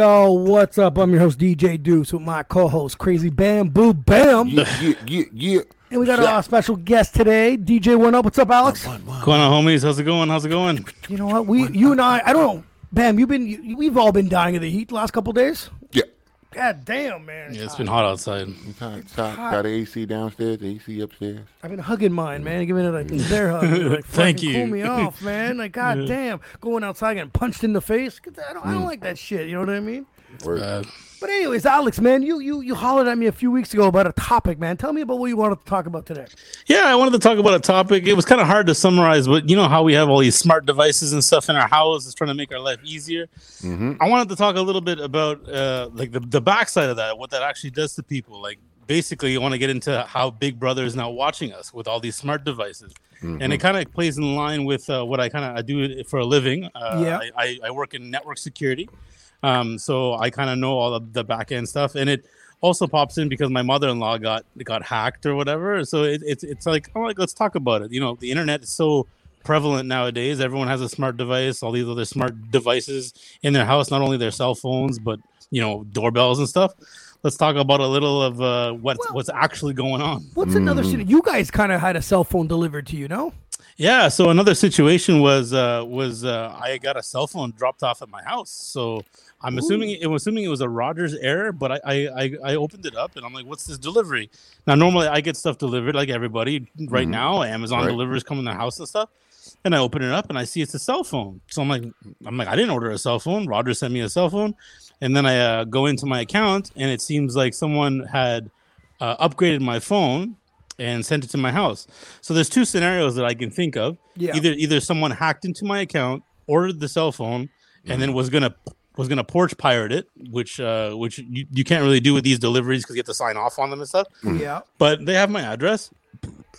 Yo, what's up? I'm your host DJ Deuce with my co-host Crazy Bamboo Bam, Yeah, yeah, yeah, yeah. and we got our special guest today, DJ One Up. What's up, Alex? Going on, homies? How's it going? How's it going? You know what? We, you and I, I don't know, Bam. You've been, you, we've all been dying of the heat the last couple days. Yeah. God damn, man. Yeah, it's been hot outside. Got, got, got the AC downstairs, the AC upstairs. I've been hugging mine, man, giving it a bear hug. Like, Thank fucking you. Cool me off, man. Like, god damn, going outside getting punched in the face. I don't, I don't mm. like that shit. You know what I mean? Word. Uh, But anyways, Alex, man, you you you hollered at me a few weeks ago about a topic, man. Tell me about what you wanted to talk about today. yeah, I wanted to talk about a topic. It was kind of hard to summarize, but you know how we have all these smart devices and stuff in our house. It's trying to make our life easier. I wanted to talk a little bit about uh, like the the backside of that, what that actually does to people. Like basically, you want to get into how Big Brother is now watching us with all these smart devices, and it kind of plays in line with uh, what I kind of I do for a living. Uh, Yeah. I, I, I work in network security. Um, so I kind of know all of the back end stuff, and it also pops in because my mother-in-law got got hacked or whatever. So it, it's it's like I'm like let's talk about it. You know, the internet is so prevalent nowadays. Everyone has a smart device, all these other smart devices in their house, not only their cell phones, but you know, doorbells and stuff. Let's talk about a little of uh, what's Well- what's actually going on. What's another Mm. shit? You guys kind of had a cell phone delivered to you, no? Yeah. So another situation was uh, was uh, I got a cell phone dropped off at my house. So I'm assuming it was assuming it was a Rogers error, but I, I I I opened it up and I'm like, what's this delivery? Now normally I get stuff delivered like everybody right now. Amazon Right. delivers come in the house and stuff. And I open it up and I see it's a cell phone. So I'm like, I'm like, I didn't order a cell phone. Rogers sent me a cell phone. And then I uh, go into my account and it seems like someone had uh, upgraded my phone and sent it to my house. So there's two scenarios that I can think of. Yeah. Either either someone hacked into my account, ordered the cell phone, and then was gonna was gonna porch pirate it, which uh, which you, you can't really do with these deliveries because you have to sign off on them and stuff. Yeah. But they have my address.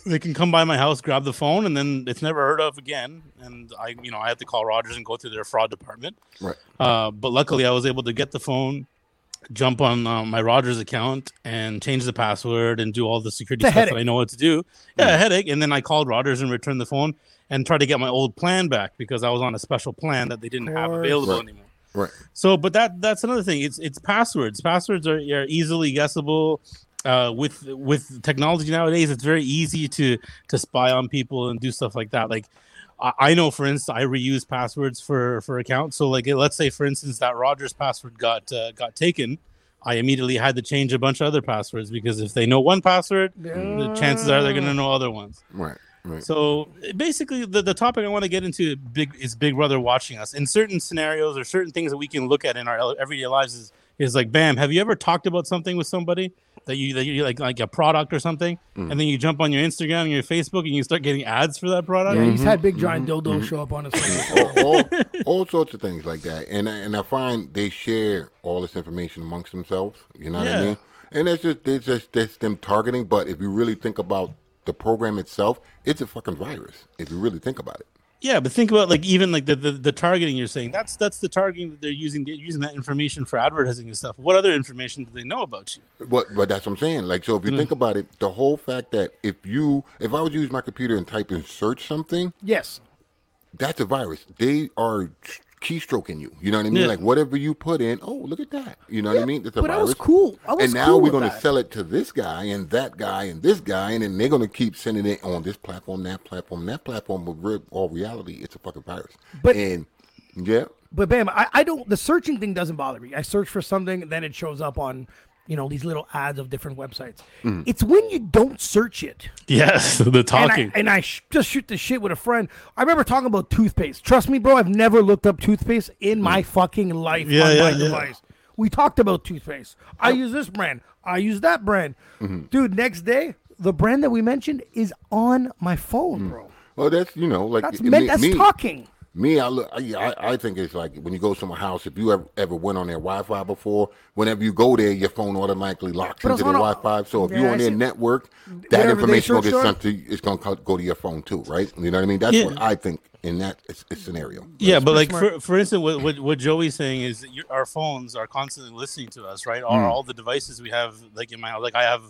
They can come by my house, grab the phone, and then it's never heard of again. And I, you know, I have to call Rogers and go through their fraud department. Right. Uh, but luckily, I was able to get the phone, jump on uh, my Rogers account, and change the password and do all the security It's stuff headache. that I know what to do. Yeah, a headache. And then I called Rogers and returned the phone and tried to get my old plan back because I was on a special plan that they didn't have available Right. anymore. Right. So, but that that's another thing. It's it's passwords. Passwords are, are easily guessable. Uh, with with technology nowadays, it's very easy to to spy on people and do stuff like that. Like I, I know, for instance, I reuse passwords for for accounts. So, like, let's say, for instance, that Rogers password got uh, got taken. I immediately had to change a bunch of other passwords because if they know one password, the chances are they're going to know other ones. Right. Right. So basically, the, the topic I want to get into big is Big Brother watching us. In certain scenarios or certain things that we can look at in our everyday lives is is like, bam, have you ever talked about something with somebody that you that you like like a product or something, mm. and then you jump on your Instagram and your Facebook and you start getting ads for that product? Yeah, he's had big mm-hmm. giant dildos mm-hmm. show up on his all, all, all sorts of things like that. And I- and I find they share all this information amongst themselves. You know what I mean? And it's just it's just that's them targeting. But if you really think about the program itself, it's a fucking virus. If you really think about it. Yeah, but think about like even like the, the, the targeting you're saying. That's that's the targeting that they're using. They're using that information for advertising and stuff. What other information do they know about you? But but that's what I'm saying. Like so, if you mm. think about it, the whole fact that if you if I would use my computer and type in search something, yes. that's a virus. They are keystroking you. You know what I mean? Yeah. Like whatever you put in, oh look at that. You know what I mean? It's a But I virus. was cool. I was and now cool we're to that. sell it to this guy and that guy and this guy, and then they're going to keep sending it on this platform, that platform, that platform. But re- all reality, it's a fucking virus. But- and yeah, But bam, I, I don't. The searching thing doesn't bother me. I search for something, then it shows up on, you know, these little ads of different websites. Mm. It's when you don't search it. Yes, the And talking. I, and I sh- just shoot the shit with a friend. I remember talking about toothpaste. Trust me, bro. I've never looked up toothpaste in my fucking life Yeah, on yeah, my yeah. device. We talked about toothpaste. I use this brand. I use that brand. Mm-hmm. Dude, next day, the brand that we mentioned is on my phone, bro. well, that's you know, like That's me, that's me, talking. Me, I look, I, I I think it's like when you go to someone's house. If you ever ever went on their Wi-Fi before, whenever you go there, your phone automatically locks But into it's the on Wi-Fi. So if Yeah, you're on their network, that information will get sent to. It's going to go to your phone too, right? You know what I mean? That's Yeah. what I think in that s- s- scenario. Yeah, but like smart. for, for instance, what, what what Joey's saying is your, our phones are constantly listening to us, right? All, hmm. all the devices we have, like in my like I have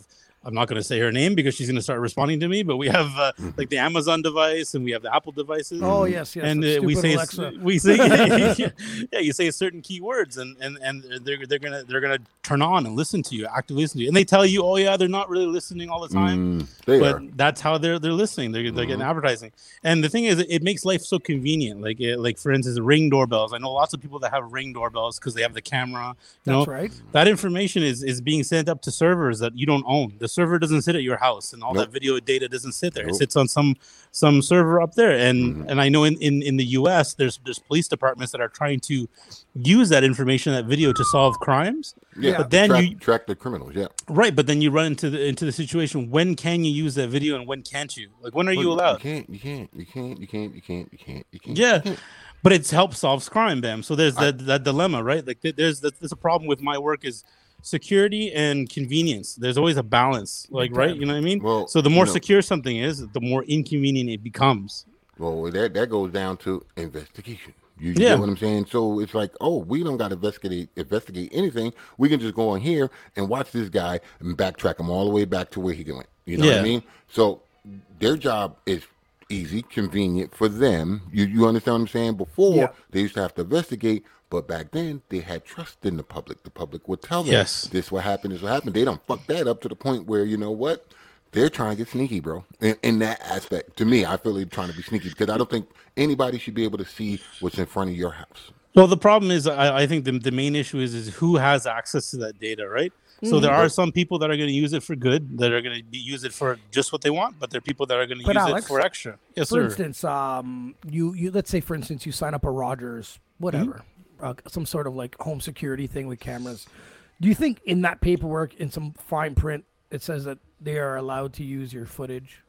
I'm not going to say her name because she's going to start responding to me. But we have uh, Mm-hmm. like the Amazon device and we have the Apple devices. Oh yes, yes. and uh, we say Alexa. we say yeah, yeah, you say certain keywords and and and they're they're gonna they're gonna turn on and listen to you, actively listen to you, and they tell you, oh yeah, they're not really listening all the time, Mm, they but are. that's how they're they're listening. They're, they're getting advertising, and the thing is, it makes life so convenient. Like it, like for instance, ring doorbells. I know lots of people that have ring doorbells because they have the camera. You That's know, right. that information is is being sent up to servers that you don't own. The server doesn't sit at your house, and all Nope. that video data doesn't sit there. It sits on some some server up there. And Mhm. and I know in, in in the U.S. there's there's police departments that are trying to use that information, that video, to solve crimes. Yeah, but then track, you- track the criminals. Yeah, Right, but then you run into the into the situation: when can you use that video and when can't you? Like when are you allowed? You can't. You can't. You can't. You can't. You can't. You can't. You can't. Yeah. you can't. but it's helped solves crime bam so there's I- that that dilemma right like there's that there's a problem with my work is security and convenience there's always a balance like right you know what i mean Well, so the more you know- secure something is the more inconvenient it becomes Well, that that goes down to investigation. You, you Yeah. get what I'm saying? So it's like, oh, we don't got to investigate investigate anything. We can just go on here and watch this guy and backtrack him all the way back to where he went. You know what I mean? So their job is easy, convenient for them. You you understand what I'm saying? Before Yeah. they used to have to investigate, but back then they had trust in the public. The public would tell them, Yes. this what happened, this what happened. They don't fuck that up to the point where you know what. They're trying to get sneaky, bro. In, in that aspect, to me, I feel they're trying to be sneaky because I don't think anybody should be able to see what's in front of your house. well the problem is i, I think the, the main issue is is who has access to that data right so there are some people that are going to use it for good that are going to use it for just what they want but there are people that are going to But use Alex, it for extra yes For sir instance, um, you you let's say for instance you sign up a Rogers, whatever, Mm-hmm. Uh, some sort of like home security thing with cameras. Do you think in that paperwork, in some fine print, it says that they are allowed to use your footage?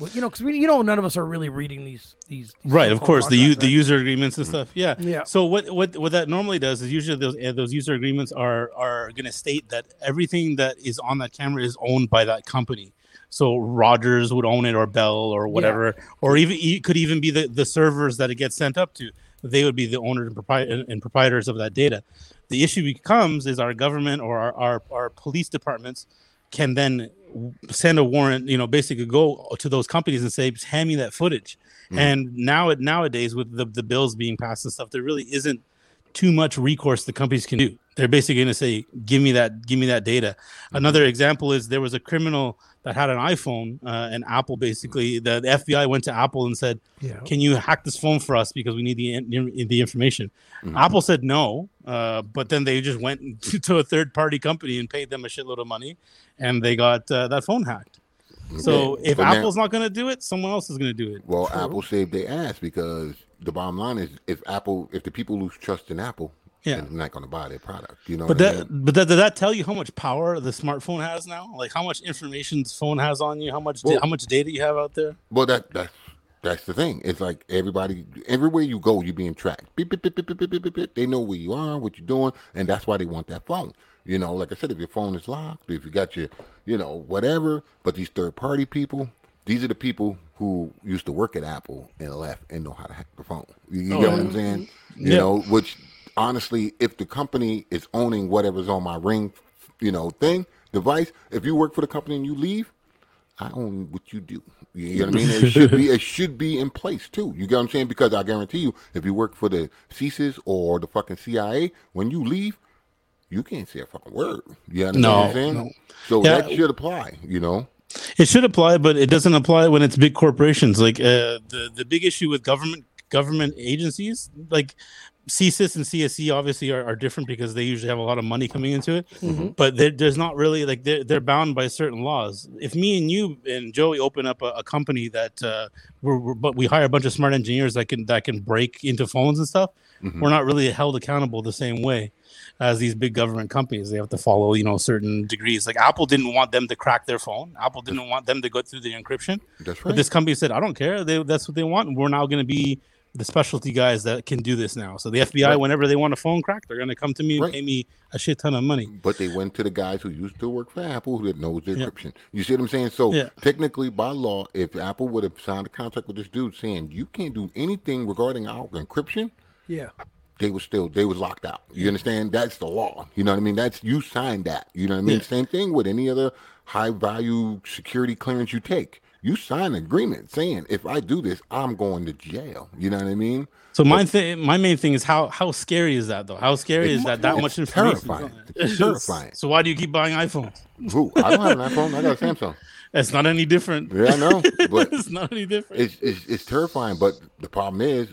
Well, you know, because we, you know, none of us are really reading these these. these right of course the u- the user agreements and stuff yeah Yeah. so what what what that normally does is usually those uh, those user agreements are are going to state that everything that is on that camera is owned by that company so Rogers would own it or Bell or whatever or even it could even be the the servers that it gets sent up to they would be the owners and, propri- and proprietors of that data the issue becomes is our government or our, our, our police departments can then send a warrant, you know, basically go to those companies and say, hand me that footage. Hmm. And now it nowadays with the, the bills being passed and stuff, there really isn't too much recourse the companies can do. They're basically going to say, give me that, give me that data. Hmm. Another example is there was a criminal that had an iPhone uh, and Apple basically, the, the FBI went to Apple and said, Yeah. can you hack this phone for us because we need the in- the information? Apple said no uh, but then they just went to a third party company and paid them a shitload of money and they got uh, that phone hacked. So if But now- apple's not going to do it someone else is going to do it. Well, Apple saved their ass because the bottom line is if Apple, if the people lose trust in Apple, yeah. and I'm not going to buy their product. You know, but that, I mean? but that, did that tell you how much power the smartphone has now? Like how much information the phone has on you? How much well, da- how much data you have out there? Well, that that's that's the thing. It's like everybody, everywhere you go, you're being tracked. Beep, beep, beep, they know where you are, what you're doing, and that's why they want that phone. You know, like I said, if your phone is locked, if you got your, you know, whatever. But these third party people, these are the people who used to work at Apple and left and know how to hack the phone. You, you oh, what I'm saying? Mm-hmm. You yeah. know, which honestly, if the company is owning whatever's on my ring, you know, thing device, if you work for the company and you leave, I own what you do. You know what I mean? It should be it should be in place too. You get what I'm saying? Because I guarantee you, if you work for the CSIS or the fucking CIA, when you leave, you can't say a fucking word. You understand No, what I'm saying? no. So Yeah. that should apply. You know? It should apply, but it doesn't apply when it's big corporations. Like uh, the the big issue with government government agencies, like CSIS and CSE, obviously are, are different because they usually have a lot of money coming into it. Mm-hmm. Mm-hmm. But there's not really like they're they're bound by certain laws. If me and you and Joey open up a, a company that uh, we're, we're but we hire a bunch of smart engineers that can that can break into phones and stuff, mm-hmm. we're not really held accountable the same way as these big government companies. They have to follow, you know, certain degrees. Like Apple didn't want them to crack their phone. Apple didn't want them to go through the encryption. That's But this company said, I don't care. They, that's what they want. We're now going to be the specialty guys that can do this now. So the FBI, Right. whenever they want a phone crack, they're going to come to me and Right. pay me a shit ton of money. But they went to the guys who used to work for Apple who knows the Yeah. encryption. You see what I'm saying? So Yeah. technically, by law, if Apple would have signed a contract with this dude saying you can't do anything regarding our encryption, Yeah. they was still they was locked out. You understand? That's the law. You know what I mean? That's you signed that. You know what I mean? Yeah. Same thing with any other high value security clearance you take. You sign an agreement saying if I do this, I'm going to jail. You know what I mean? So my thing, my main thing is how how scary is that though? How scary is that? That much information. terrifying. It's terrifying. So why do you keep buying iPhones? Who? I don't have an iPhone. I got a Samsung. It's not any different. Yeah, I know, but it's not any different. it's, it's it's terrifying. But the problem is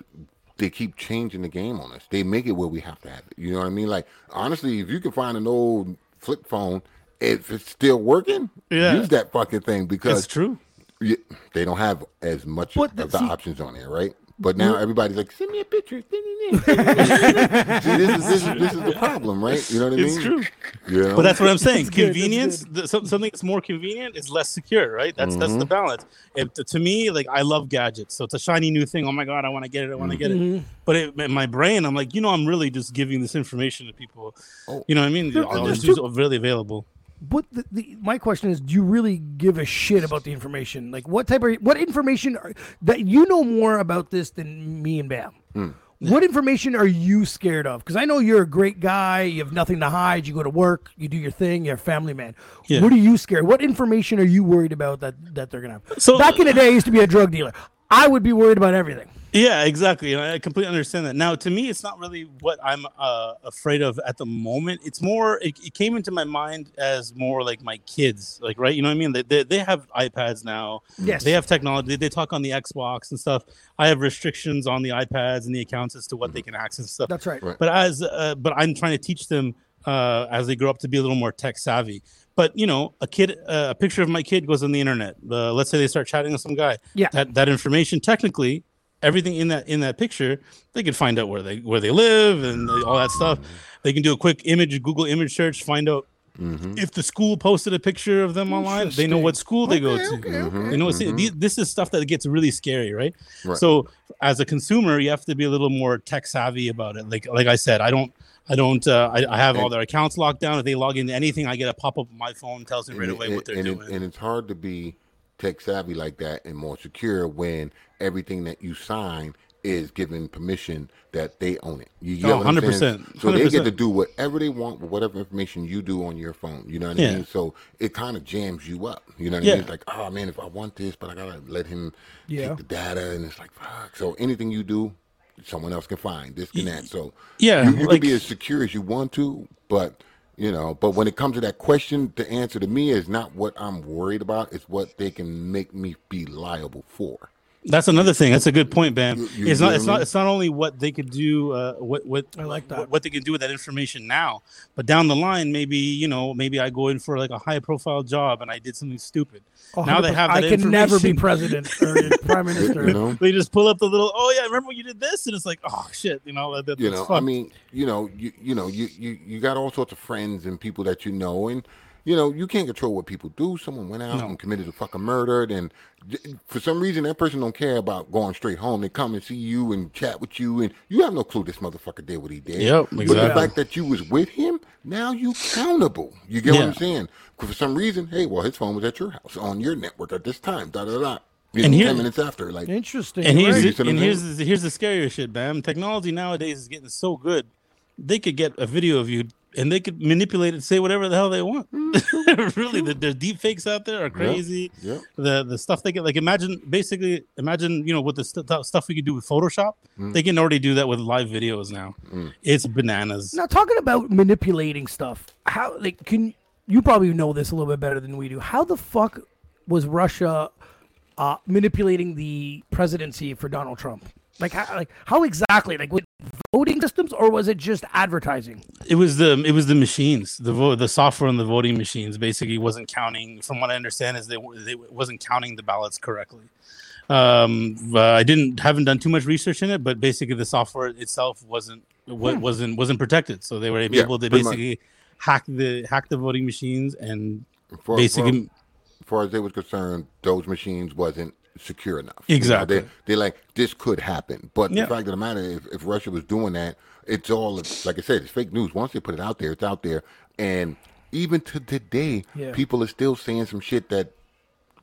they keep changing the game on us. They make it where we have to have it. You know what I mean? Like honestly, if you can find an old flip phone, if it's still working, Yeah. use that fucking thing because It's true. You, they don't have as much But the- of the see- options on there, right? But now everybody's like, send me a picture. see, this is, this, is, this is the problem, right? You know what I mean? It's mean? true. You know? But that's what I'm saying. That's good, that's Convenience, the, something that's more convenient is less secure, right? That's that's Mm-hmm. the balance. And to, to me, like I love gadgets, so it's a shiny new thing. Oh my god, I want to get it. I want to get Mm-hmm. it. But it, in my brain, I'm like, you know, I'm really just giving this information to people. Oh. You know what I mean? There- All there's It's really available. But the, the, my question is, do you really give a shit about the information? Like, what type of what information are, that you know more about this than me and Bam? Hmm. What information are you scared of? Because I know you're a great guy. You have nothing to hide. You go to work. You do your thing. You're a family man. Yeah. What are you scared? What information are you worried about that that they're gonna have? So- back in the day, I used to be a drug dealer. I would be worried about everything. Yeah, exactly. And I completely understand that. Now, to me, it's not really what I'm uh, afraid of at the moment. It's more, it, it came into my mind as more like my kids, like, right? You know what I mean? They, they, they have iPads now. Yes. They have technology. They talk on the Xbox and stuff. I have restrictions on the iPads and the accounts as to what they can access and stuff. That's right. Right. But as, uh, but I'm trying to teach them uh, as they grow up to be a little more tech savvy. But you know, a kid, uh, a picture of my kid goes on the internet. Uh, let's say they start chatting with some guy. Yeah. That that information, technically, everything in that in that picture, they can find out where they where they live and all that stuff. Mm-hmm. They can do a quick image, Google image search, find out mm-hmm. if the school posted a picture of them online. They know what school they go to. okay, mm-hmm. okay. You know, see, these- this is stuff that gets really scary, right? Right. So, as a consumer, you have to be a little more tech savvy about it. Like, like I said, I don't, I don't, uh, I, I have all their accounts locked down. If they log into anything, I get a pop up on my phone tells me right away and- what they're and it- doing. and it's hard to be tech savvy like that and more secure when everything that you sign is given permission that they own it. You get Oh, what I'm 100%, So they get to do whatever they want with whatever information you do on your phone. You know what I mean? So it kind of jams you up. You know what I mean? It's like, oh man, if I want this, but I gotta let him Yeah. take the data, and it's like, fuck. So anything you do, someone else can find this and that. So Yeah, you, you like- can be as secure as you want to, but you know, but when it comes to that question, the answer to me is not what I'm worried about. It's what they can make me be liable for. That's another thing. That's a good point, Bam. You- you it's not. It's I not. It's not only what they could do. Uh, what what I like that. What, what they can do with that information now, but down the line, maybe you know, maybe I go in for like a high profile job and I did something stupid. now they have that I can never be president or prime minister. You know, They just pull up the little. Oh yeah, remember when you did this? And it's like, oh shit, you know. That, that, you that's know. I mean, you know, you you know, you you you got all sorts of friends and people that you know, and you know, you can't control what people do. Someone went out No. and committed a fucking murder, and for some reason, that person don't care about going straight home. They come and see you and chat with you, and you have no clue this motherfucker did what he did. Yep, But the fact that you was with him, now you accountable. You get what I'm saying? saying? 'Cause for some reason, hey, well, his phone was at your house on your network at this time. Da da da. You And know, here- ten minutes after, like Interesting. and here's right? The, see and here's the, here's the scarier shit, Bam. Technology nowadays is getting so good. They could get a video of you and they could manipulate it, say whatever the hell they want. really, the, the deep fakes out there are crazy. Mm. yep. The the stuff they get, like imagine basically imagine you know with the st- stuff we could do with Photoshop, Mm. they can already do that with live videos now. It's bananas. Now talking about manipulating stuff, how like can you probably know this a little bit better than we do? How the fuck was Russia uh, manipulating the presidency for Donald Trump? Like how, like how exactly? Like with voting systems, or was it just advertising? It was the it was the machines, the vo- the software on the voting machines basically wasn't counting. From what I understand, is they they wasn't counting the ballots correctly. Um, uh, I didn't haven't done too much research in it, but basically the software itself wasn't wa- wasn't wasn't protected, so they were Hmm. Yeah, able to pretty much. basically hack the hack the voting machines and For, basically for, as far as they was concerned, those machines wasn't secure enough. You know, Exactly. they, are like this could happen, but Yeah. the fact of the matter, if, if Russia was doing that, it's all like I said, it's fake news. Once they put it out there, it's out there, and even to today, Yeah. people are still saying some shit that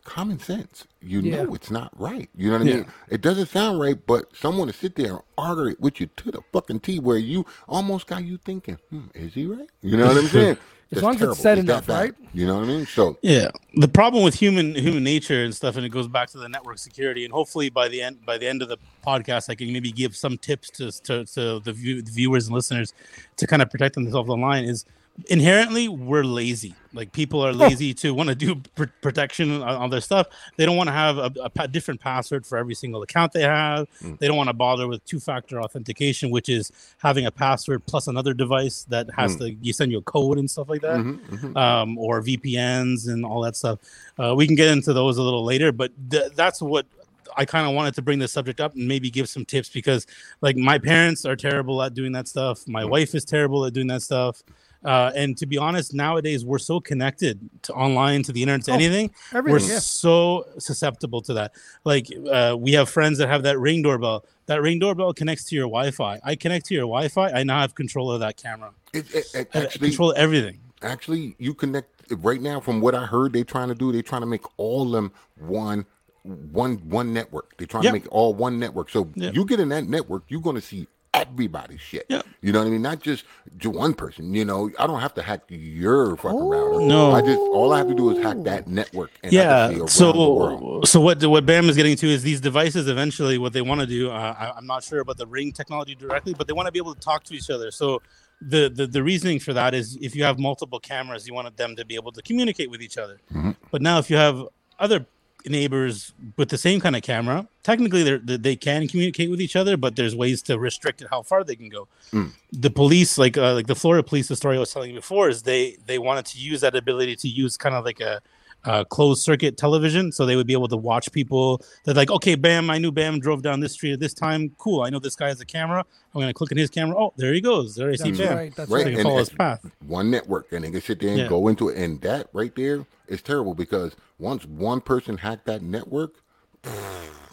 common sense. You Yeah. know it's not right. You know what I mean? It doesn't sound right, but someone to sit there and argue it with you to the fucking T where you almost got you thinking, hmm, is he right? You know what I'm saying? That's long as it's terrible. said enough, bad. right? You know what I mean? So Yeah, the problem with human human nature and stuff, and it goes back to the network security. And hopefully, by the end by the end of the podcast, I can maybe give some tips to to, to the, view, the viewers and listeners to kind of protect themselves online. Is inherently we're lazy. Like people are oh. lazy to want to do pr- protection on, on their stuff. They don't want to have a, a pa- different password for every single account they have. Hmm. They don't want to bother with two-factor authentication, which is having a password plus another device that has hmm. to you send you a code and stuff like that mm-hmm, mm-hmm. um, or VPNs and all that stuff. Uh, we can get into those a little later, but th- that's what I kind of wanted to bring this subject up and maybe give some tips because, like, my parents are terrible at doing that stuff. My hmm. wife is terrible at doing that stuff. Uh, and to be honest, nowadays we're so connected to online, to the internet, to Oh, anything. We're everything, yeah. so susceptible to that. Like, uh, we have friends that have that ring doorbell. That ring doorbell connects to your Wi-Fi. I connect to your Wi-Fi. I now have control of that camera. it, it, it I control everything. actually, you connect right now. From what I heard, they're trying to do. They're trying to make all of them one, one, one network. They're trying Yep. to make all one network. So Yep. you get in that network, you're going to see everybody's shit. Yep. You know what I mean? Not just to one person. You know, I don't have to hack your fucking router. No. I just all I have to do is hack that network. And I can see yeah around the world. so so what what bam is getting to is these devices eventually what they want to do uh, I, i'm not sure about the ring technology directly but they want to be able to talk to each other so the, the the reasoning for that is if you have multiple cameras you wanted them to be able to communicate with each other Mm-hmm. but now if you have other neighbors with the same kind of camera technically they they can communicate with each other but there's ways to restrict it how far they can go Mm. the police like uh, like the florida police the story i was telling you before is they they wanted to use that ability to use kind of like a uh, closed circuit television, so they would be able to watch people. They're like, okay, Bam, I knew Bam drove down this street at this time. Cool, I know this guy has a camera. I'm gonna click on his camera. Oh, there he goes. There I see Bam. right. That's Right, So and- follow his path. one network and they can sit there and Yeah. go into it. And that right there is terrible because once one person hacked that network,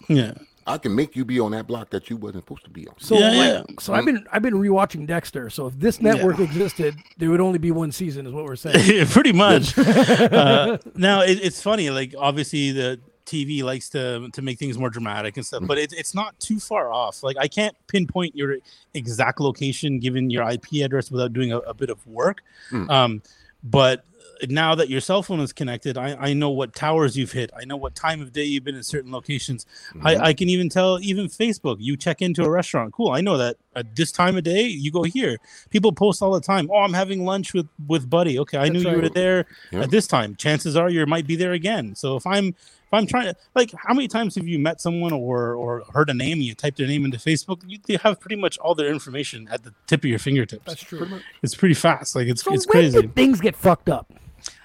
Yeah, I can make you be on that block that you wasn't supposed to be on. So, Yeah, like- yeah. so I've been I've been rewatching Dexter. So if this network existed, there would only be one season, is what we're saying. pretty much. uh, now it, it's funny. Like obviously the TV likes to to make things more dramatic and stuff, but it's it's not too far off. Like I can't pinpoint your exact location given your IP address without doing a, a bit of work. Mm. Um, but now that your cell phone is connected, I, I know what towers you've hit. I know what time of day you've been in certain locations. I, mm-hmm. I can even tell even Facebook. You check into a restaurant. Cool. I know that at this time of day you go here. People post all the time. Oh, I'm having lunch with with Buddy. Okay, I That's knew you were there Yeah. at this time. Chances are you might be there again. So if I'm if I'm trying to like, how many times have you met someone or or heard a name? You type their name into Facebook. You, you have pretty much all their information at the tip of your fingertips. That's true. It's pretty fast. Like it's So it's when crazy. did things get fucked up?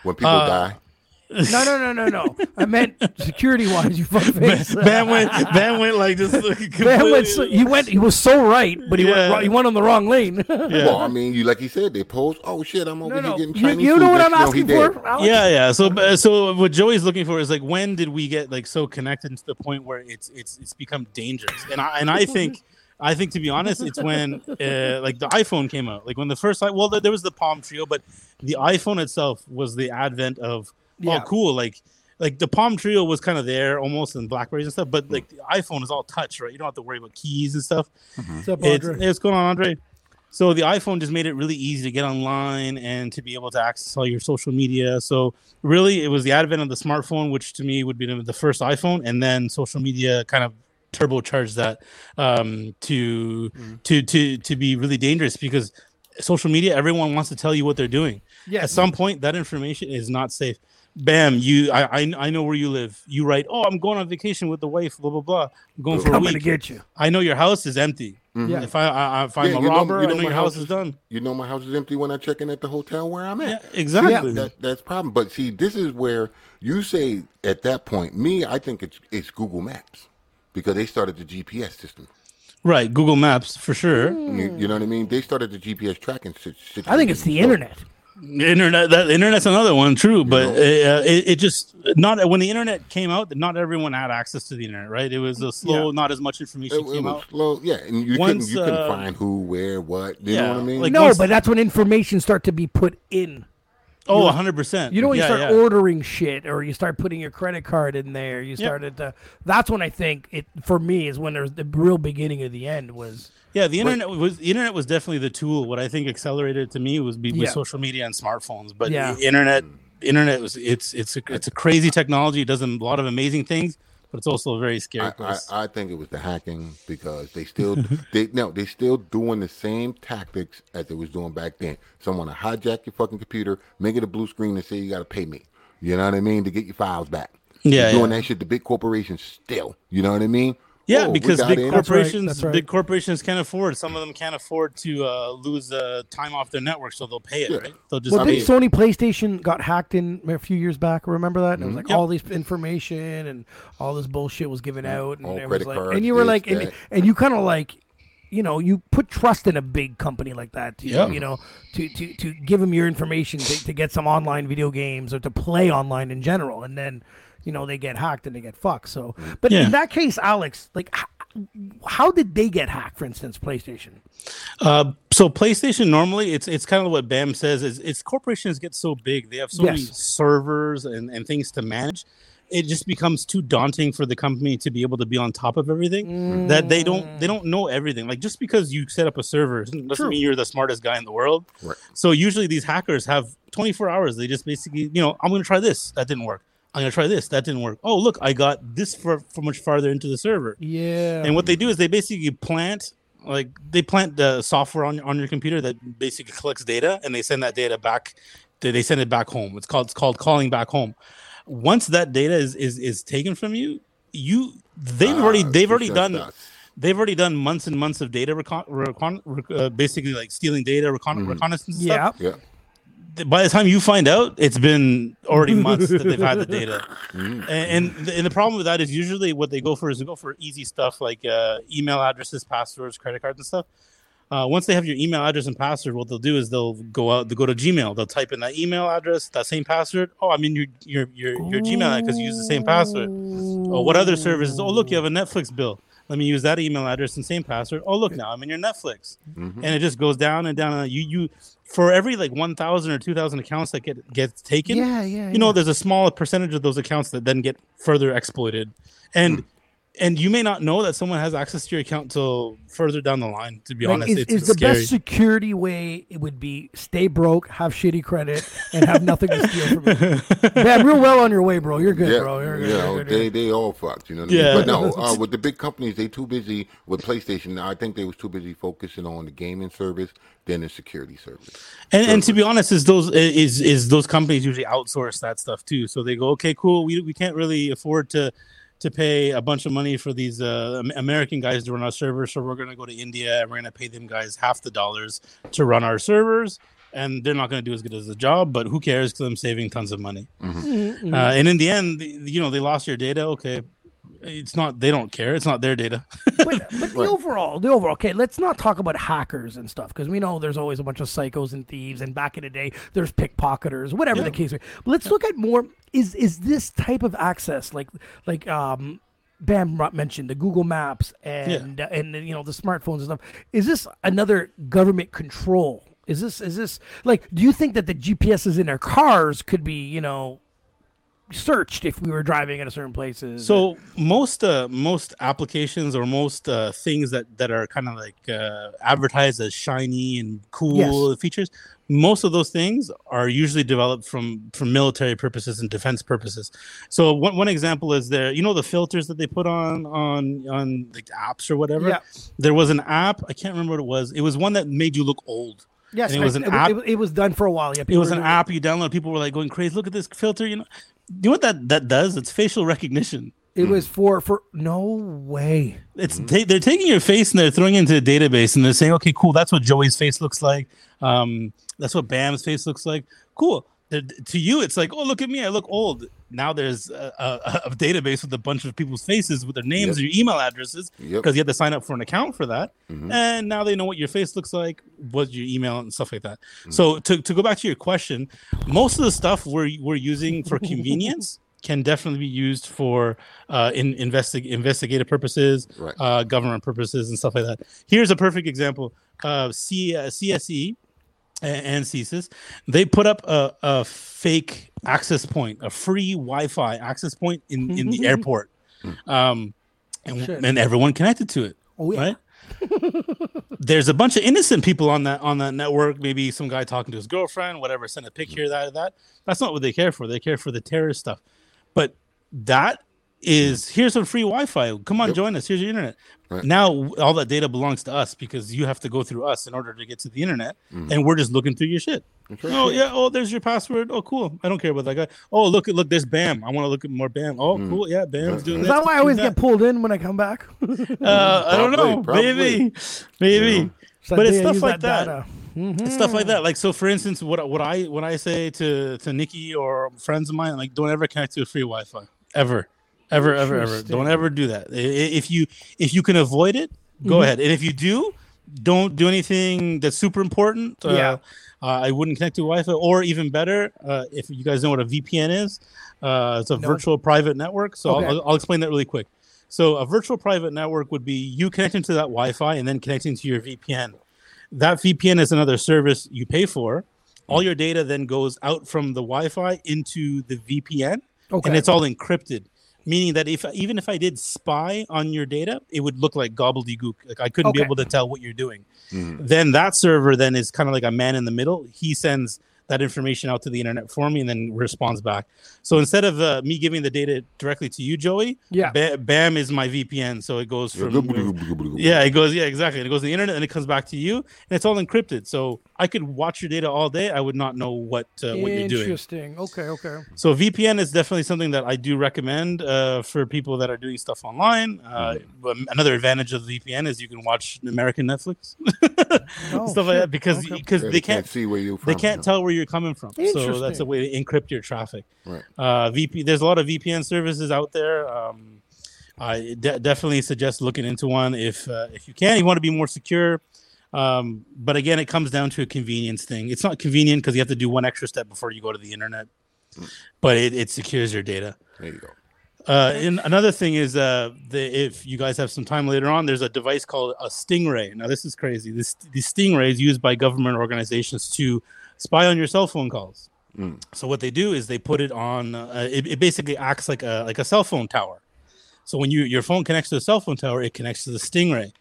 When people Uh, die, No, no, no, no, no. I meant security wise. You fuck Van, face. Van went Van went like this. Van went. So, he went. He was so right, but he Yeah. went. He went on the wrong lane. well, I mean, you like he said, they post, oh shit, I'm over no, here no. getting You, Chinese you food. know what I'm you know, asking for? Alex? yeah, yeah. So, uh, so what Joey's looking for is like, when did we get like so connected to the point where it's it's it's become dangerous? And I and I think, I think to be honest, it's when uh, like the iPhone came out. Like when the first, i- well, there was the Palm Treo, but the iPhone itself was the advent of Yeah. oh, cool, like. Like the Palm Treo was kind of there almost in Blackberries and stuff, but hmm. like the iPhone is all touch, right? You don't have to worry about keys and stuff. Mm-hmm. What's up, It's, Audrey? what's going on, Andre? So the iPhone just made it really easy to get online and to be able to access all your social media. So really, it was the advent of the smartphone, which to me would be the the first iPhone, and then social media kind of turbocharged that um, to hmm. to to to be really dangerous because social media, everyone wants to tell you what they're doing. Yeah. At some point, that information is not safe. Bam, you, I, I, I know where you live. You write, oh, I'm going on vacation with the wife, blah blah blah. I'm going for a coming to get you. I know your house is empty. Yeah. If I, I if I'm Mm-hmm. Yeah, a you know- robber, you know I know my your house house is done. You know, my house is empty when I check in at the hotel where I'm at. Yeah, at. exactly. That, that's problem. But see, this is where you say at that point, me, I think it's it's Google Maps because they started the GPS system. Right, Google Maps for sure. You, you know what I mean? They started the GPS tracking. si- I think it's the. So- internet. Internet, that internet's another one, true. But uh, it, it just not when the internet came out, not everyone had access to the internet. Right, it was a slow, Yeah. not as much information It, it came out. slow, yeah, and you Once, couldn't you couldn't uh, find who, where, what. You yeah, know what I mean? like- no, once- but that's when information start to be put in. Oh, 100 percent. You know when yeah, you start yeah. ordering shit or you start putting your credit card in there, you started to. That's when I think it for me is when there's the real beginning of the end was Yeah, the internet was the internet was definitely the tool. What I think accelerated it to me was be, with Yeah. social media and smartphones. But Yeah. the internet, hmm. internet was it's it's a, it's a crazy technology. It does a lot of amazing things, but it's also a very scary I, I. I think it was the hacking because they still they no they still doing the same tactics as they was doing back then. Someone to hijack your fucking computer, make it a blue screen, and say you got to pay me. You know what I mean to get your files back. Yeah, They're doing yeah. that shit. The big corporations still. You know what I mean? Yeah, Oh, because big in. That's right, corporations, that's right. big corporations can't afford. Some of them can't afford to uh, lose uh, time off their network, so they'll pay it. Yeah. Right? They'll just Well, pay did. Sony PlayStation got hacked in a few years back? Remember that? And it was like Yep. all this information and all this bullshit was given out, and All it was like, cards, and you were this, like, and, and you kind of like, you know, you put trust in a big company like that, to, Yeah. you know, to to to give them your information to, to get some online video games or to play online in general, and then. You know they get hacked and they get fucked. So, but Yeah. in that case, Alex, like, how did they get hacked? For instance, PlayStation. Uh, so PlayStation normally it's it's kind of what Bam says is it's corporations get so big they have so many servers and, and things to manage. It just becomes too daunting for the company to be able to be on top of everything that they don't they don't know everything. Like just because you set up a server doesn't True. mean you're the smartest guy in the world. Right. So usually these hackers have 24 hours. They just basically you know I'm going to try this that didn't work. I'm going to try this that didn't work. Oh look I got this for for much farther into the server. Yeah. And what they do is they basically plant like they plant the software on on your computer that basically collects data and they send that data back they they send it back home. It's called it's called calling back home. Once that data is is is taken from you, you they've already Ah, they've already done us. they've already done months and months of data recon, recon rec- uh, basically like stealing data recon, reconnaissance yeah. stuff. Yeah. By the time you find out, it's been already months that they've had the data. Mm. And, and, the, and the problem with that is usually what they go for is they go for easy stuff like uh, email addresses, passwords, credit cards, and stuff. Uh, once they have your email address and password, what they'll do is they'll go out, they go to Gmail, they'll type in that email address, that same password. Oh, I'm in your your your, your Gmail because you use the same password. Oh, what other services? Oh, look, you have a Netflix bill. Let me use that email address and same password. Oh, look, now I'm in your Netflix, Mm-hmm. and it just goes down and down. And you you for every like 1,000 or 2,000 accounts that get gets taken, Yeah, yeah. you know there's a small percentage of those accounts that then get further exploited and hmm. And you may not know that someone has access to your account till further down the line to be Like, honest is, it's, is it's the scary best security way it would be stay broke, have shitty credit, and have nothing to steal from you. Man, real well on your way, bro. You're good, Yeah, bro. You're you good. know, you're good, they you're good. they all fucked. You know what I Yeah. mean? But no, uh, with the big companies, they too busy with PlayStation. I think they was too busy focusing on the gaming service than the security service. and, and to be honest is those is is those companies usually outsource that stuff too so they go okay cool we, we can't really afford to to pay a bunch of money for these uh, American guys to run our servers, so we're going to go to India and we're going to pay them guys half the dollars to run our servers, and they're not going to do as good as the job. But who cares? Because I'm saving tons of money. Mm-hmm. Uh, and in the end, you know, they lost your data. Okay, it's not. They don't care. It's not their data. but, but the overall, the overall. Okay, let's not talk about hackers and stuff because we know there's always a bunch of psychos and thieves, and back in the day, there's pickpocketers, whatever the case. may be. Let's look at more. Is is this type of access like like um. Bam Ro- mentioned the Google Maps and uh, and you know the smartphones and stuff. Is this another government control? Is this is this like? Do you think that the GPSs in their cars could be you know searched if we were driving in a certain places? So most uh, most applications or most uh, things that that are kind of like uh, advertised as shiny and cool features, most of those things are usually developed from from military purposes and defense purposes. So one, one example is there, you know, the filters that they put on on on like apps or whatever. Yeah. There was an app I can't remember what it was. It was one that made you look old. yes, and it was an it, app- It, it was done for a while. Yeah, It was an app you download. People were like going crazy. Look at this filter. You know, you know what that that does? It's facial recognition. It was for for no way. It's ta- they're taking your face and they're throwing it into a database and they're saying, okay, cool, that's what Joey's face looks like. Um, that's what Bam's face looks like. Cool. They're- to you, it's like, oh, look at me, I look old. Now there's a, a, a database with a bunch of people's faces with their names Yep. and your email addresses Yep. because you had to sign up for an account for that. Mhm. And now they know what your face looks like, what your email and stuff like that. So to, to go back to your question, most of the stuff we're we're using for convenience can definitely be used for uh, in investi- investigative purposes, Right. uh, government purposes, and stuff like that. Here's a perfect example: uh, C, uh, CSE a- and CSIS, they put up a, a fake access point, a free Wi-Fi access point in, in the mm-hmm. airport, mm. um, and, Shit. and everyone connected to it Oh yeah. right? there's a bunch of innocent people on that on that network. Maybe some guy talking to his girlfriend, whatever, send a picture of that that. That's not what they care for. They care for the terrorist stuff. But that is here's some free Wi-Fi. Come on, Yep. join us. Here's your internet. Right. Now all that data belongs to us because you have to go through us in order to get to the internet, Mhm. and we're just looking through your shit. That's. Oh yeah. Oh, there's your password. Oh, cool. I don't care about that guy. Oh, look at look. There's Bam. I want to look at more Bam. Oh, Mm. cool. Yeah, Bam's doing Is this. that why I always that. get pulled in when I come back? Uh, I don't know. Probably, Maybe, maybe. You know? So But it's stuff like that. data. Mhm. Stuff like that. Like so, for instance, what what I what I say to to Nikki or friends of mine, like, don't ever connect to a free Wi-Fi ever, ever, ever, ever. Don't ever do that. If you if you can avoid it, go Mhm. ahead. And if you do, don't do anything that's super important. Uh, Yeah. Uh, I wouldn't connect to Wi-Fi, or even better, uh, if you guys know what a VPN is, uh, it's a No. virtual private network. So Okay. I'll, I'll explain that really quick. So a virtual private network would be you connecting to that Wi-Fi and then connecting to your VPN. That VPN is another service you pay for. All your data then goes out from the Wi-Fi into the VPN, Okay. and it's all encrypted. Meaning that if even if I did spy on your data, it would look like gobbledygook. Like I couldn't be able to tell what you're doing Mhm. then that server then is kind of like a man in the middle. He sends that information out to the internet for me and then responds back. So instead of uh, me giving the data directly to you, Joey, yeah. Ba- BAM is my VPN. So it goes Yeah, from yeah, it goes yeah exactly. It goes to the internet and it comes back to you, and it's all encrypted. So I could watch your data all day. I would not know what uh, what you're doing. Interesting. Okay. Okay. So VPN is definitely something that I do recommend uh, for people that are doing stuff online. Uh, but Another advantage of VPN is you can watch American Netflix, Oh, stuff like that, because because Yeah, they can't see where you they can't tell where you're coming from. So that's a way to encrypt your traffic. Right. Uh, VP, there's a lot of VPN services out there. Um, I de- definitely suggest looking into one if uh, if you can. You want to be more secure. Um, but again, it comes down to a convenience thing. It's not convenient because you have to do one extra step before you go to the internet, but it, it secures your data. There you go. Uh, and another thing is, uh, the, if you guys have some time later on, there's a device called a Stingray. Now, this is crazy. This the Stingray is used by government organizations to spy on your cell phone calls. Mm. So what they do is they put it on. Uh, it, it basically acts like a like a cell phone tower. So when you your phone connects to a cell phone tower, it connects to the Stingray.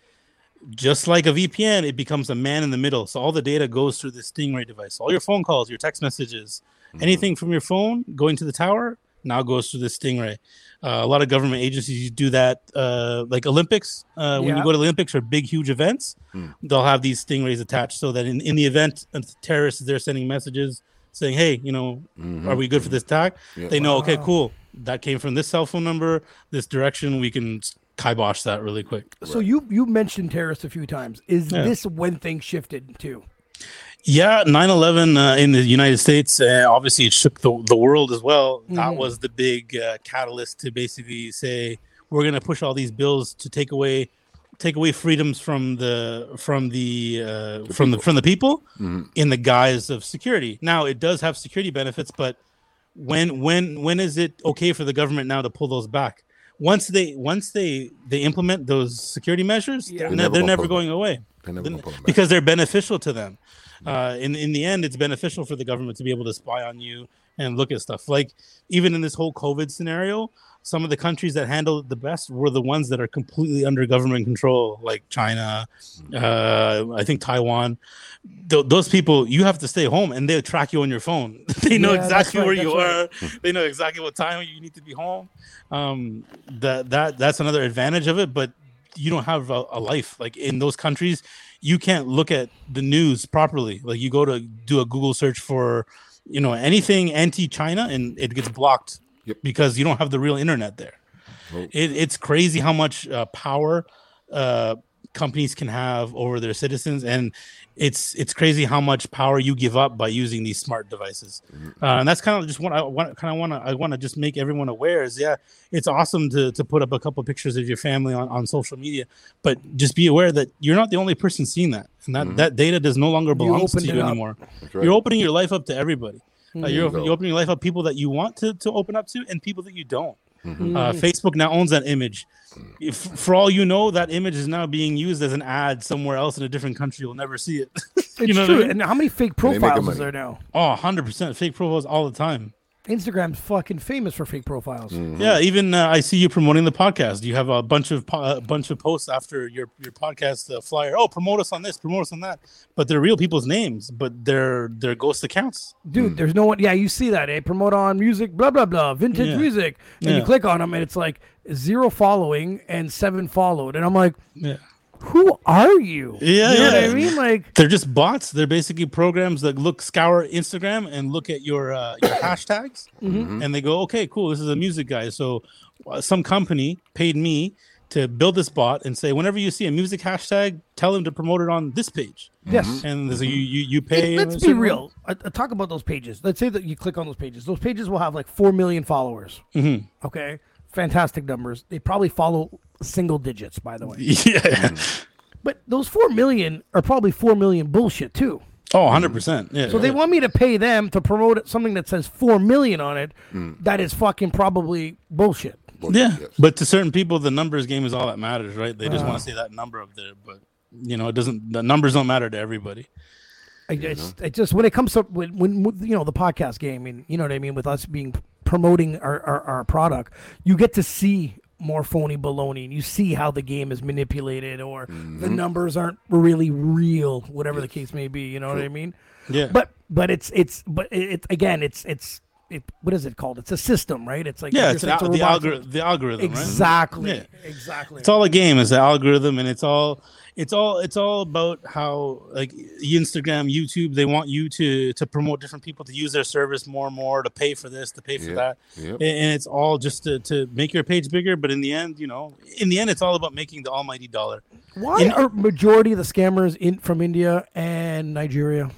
Just like a VPN, it becomes a man in the middle. So all the data goes through the Stingray device. All your phone calls, your text messages, Mm-hmm. anything from your phone going to the tower now goes through the Stingray. Uh, a lot of government agencies do that, uh, like Olympics. Uh, When Yeah. you go to the Olympics or big, huge events, Hmm. they'll have these Stingrays attached so that in, in the event a terrorist is there sending messages saying, hey, you know, Mhm. are we good for this attack? Yeah. They know, okay, cool. That came from this cell phone number, this direction. We can kibosh that really quick. So you you mentioned terrorists a few times. Is Yeah. this when things shifted too? Yeah, 9 11 uh, in the United States, uh, obviously, it shook the, the world as well. That Mhm. was the big uh, catalyst to basically say, we're going to push all these bills to take away take away freedoms from the from the, uh, from the people. from the people Mhm. in the guise of security. Now it does have security benefits, but when when when is it okay for the government now to pull those back? Once they once they they implement those security measures, Yeah. they're, They're never they're gonna never going away They're never gonna pull them back. because they're beneficial to them. Uh, in in the end, it's beneficial for the government to be able to spy on you and look at stuff. Like even in this whole COVID scenario, some of the countries that handled it the best were the ones that are completely under government control, like China, uh, I think Taiwan. Th- those people, you have to stay home, and they'll track you on your phone. they know Yeah, exactly right, where you right. are. they know exactly what time you need to be home. Um, that that that's another advantage of it, but you don't have a, a life like in those countries you can't look at the news properly. Like you go to do a google search for you know anything anti-china and it gets blocked Yep. because you don't have the real internet there. It, it's crazy how much uh, power uh, companies can have over their citizens and it's it's crazy how much power you give up by using these smart devices. Mm-hmm. uh, and that's kind of just what i want kind of want to i want to just make everyone aware is yeah it's awesome to, to put up a couple pictures of your family on, on social media but just be aware that you're not the only person seeing that and that, that data does no longer belongs to you anymore. Right. you're opening your life up to everybody. Uh, you're, you you're opening your life up people that you want to, to open up to and people that you don't Mhm. uh, Facebook now owns that image. If, for all you know, that image is now being used as an ad somewhere else in a different country. You'll never see it. It's you know true. I mean? And how many fake profiles is there now? Oh, 100% fake profiles all the time. Instagram's fucking famous for fake profiles. Mm-hmm. Yeah, even uh, I see you promoting the podcast. You have a bunch of po- a bunch of posts after your your podcast uh, flyer. Oh, promote us on this, promote us on that. But they're real people's names, but they're they're ghost accounts. Dude, there's no one. Yeah, you see that. Eh? Promote on music, blah blah blah, vintage Yeah. music, and Yeah. you click on them, and it's like zero following and seven followed, and I'm like, Yeah. Who are you? Yeah, you know what yeah. I mean? Like, They're just bots. They're basically programs that look scour Instagram and look at your uh, your hashtags, and they go, okay, cool. This is a music guy. So uh, some company paid me to build this bot and say, whenever you see a music hashtag, tell them to promote it on this page. yes. And so you you you pay. Let's be real. I, I talk about those pages. Let's say that you click on those pages. Those pages will have like four million followers. Mhm. Okay, fantastic numbers. They probably follow single digits, by the way. Yeah. But those four million are probably four million bullshit too. Oh, 100%. Yeah. So they want me to pay them to promote something that says four million on it. That is fucking probably bullshit. Bullshit, Yeah. yes. But to certain people, the numbers game is all that matters, right? They just Uh-huh. want to see that number up there. But, you know, it doesn't, the numbers don't matter to everybody. I just, it just when it comes to when, when you know the podcast game, and you know what I mean, with us being promoting our, our, our product, you get to see more phony baloney, and you see how the game is manipulated, or the mm-hmm. numbers aren't really real, whatever the case may be. You know what I mean? Yeah. But but it's it's but it, it again it's it's it, what is it called? It's a system, right? It's like yeah, it's, it's, it's al- the, robotic- algor- the algorithm, right? Exactly. Yeah. Exactly. It's all a game. It's the algorithm, and it's all, it's all, it's all about how like Instagram, YouTube, they want you to to promote different people to use their service more and more, to pay for this, to pay for Yep, that, yep. and, and it's all just to to make your page bigger. But in the end, you know, in the end, it's all about making the almighty dollar. Why in- are majority of the scammers in from India and Nigeria?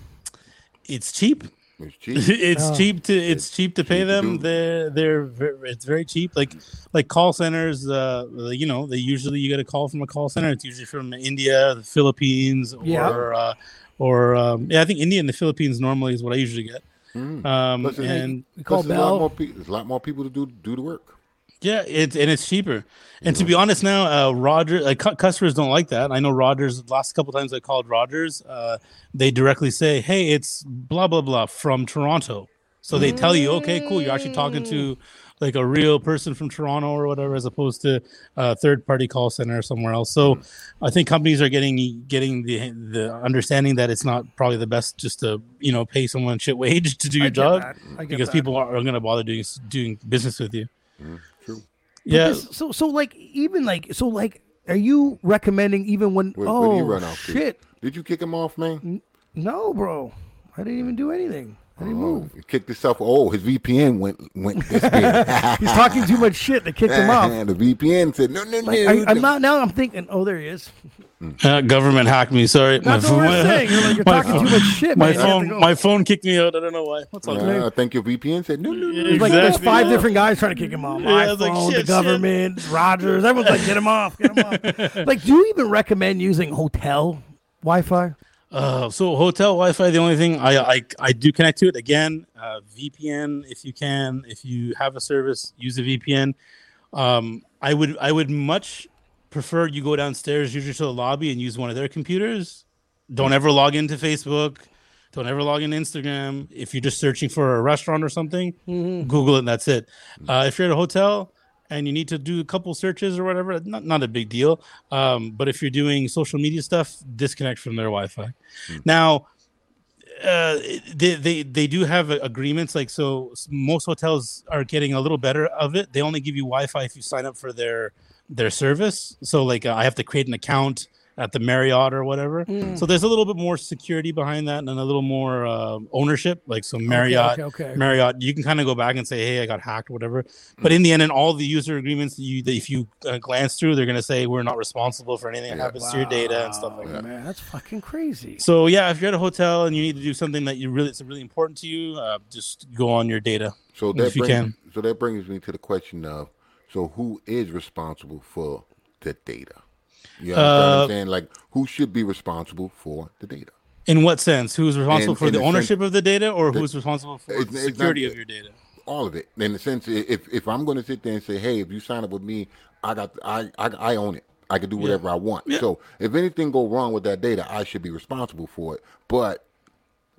It's cheap. It's cheap. it's Oh. cheap to it's cheap to pay cheap to them. do. They're they're it's very cheap. Like like call centers. Uh, you know, they usually you get a call from a call center. It's usually from India, the Philippines, or Yeah. uh, or um, yeah, I think India and the Philippines normally is what I usually get. Mm. Um, Plus, there's- and We call plus there's a lot Bell. more pe- there's a lot more people to do do the work. Yeah, it's and it's cheaper. And to be honest, now uh, Roger, like cu- customers don't like that. I know Rogers. Last couple times I called Rogers, uh, they directly say, "Hey, it's blah blah blah from Toronto." So they tell you, "Okay, cool. You're actually talking to like a real person from Toronto or whatever, as opposed to a third party call center or somewhere else." So I think companies are getting getting the the understanding that it's not probably the best just to you know pay someone shit wage to do your job that. I get because that. people are, are going to bother doing doing business with you. True. But Yeah. this- so so like even like so like are you recommending even when Where, oh where do you oh, run off to? shit Did you kick him off, man? no bro I didn't even do anything I didn't Oh, move he kicked himself. Oh, his VPN went went disappeared. he's talking too much shit they kicked him off the VPN said no, no, no. like, I, I'm not now I'm thinking oh there he is Uh, government hacked me. Sorry, that's what we're saying you're like you're my talking phone- too much shit My man. You phone, go. my phone kicked me out. I don't know why. What's all good? Uh, I think your VPN said no, no, no. There's like there's Exactly. five different guys trying to kick him off. Yeah, I My was like, phone, shit, the shit. government, Rogers. Everyone's like, get him off, get him off. like, do you even recommend using hotel Wi-Fi? Uh, so hotel Wi-Fi. The only thing I I, I do connect to it again. Uh, VPN if you can. If you have a service, use a VPN. Um, I would I would much prefer you go downstairs, usually to the lobby, and use one of their computers. Don't ever log into Facebook. Don't ever log into Instagram. If you're just searching for a restaurant or something, Google it and that's it. Uh, if you're at a hotel and you need to do a couple searches or whatever, not, not a big deal. Um, but if you're doing social media stuff, disconnect from their Wi-Fi. Now, uh, they, they they do have agreements. Like so, most hotels are getting a little better of it. They only give you Wi-Fi if you sign up for their their service. So like, uh, I have to create an account at the Marriott or whatever. So there's a little bit more security behind that and a little more uh, ownership. Like so, Marriott, okay, okay. Marriott, you can kind of go back and say, "Hey, I got hacked," whatever. But in the end, in all the user agreements that you that if you uh, glance through, they're going to say we're not responsible for anything that Yeah. happens to your data and stuff like Oh, that. Man, that's fucking crazy. So yeah, if you're at a hotel and you need to do something that you really it's really important to you, uh, just go on your data. So that If you can. so that brings me to the question of, so who is responsible for the data? You what Uh, I'm saying? Like, who should be responsible for the data? In what sense? Who's responsible for the the ownership of the data, or the- who's responsible for It's- the it's not security of your data? All of it. In the sense, if if I'm going to sit there and say, hey, if you sign up with me, I got, I, I, I own it. I can do whatever I want. Yeah. So if anything go wrong with that data, I should be responsible for it. But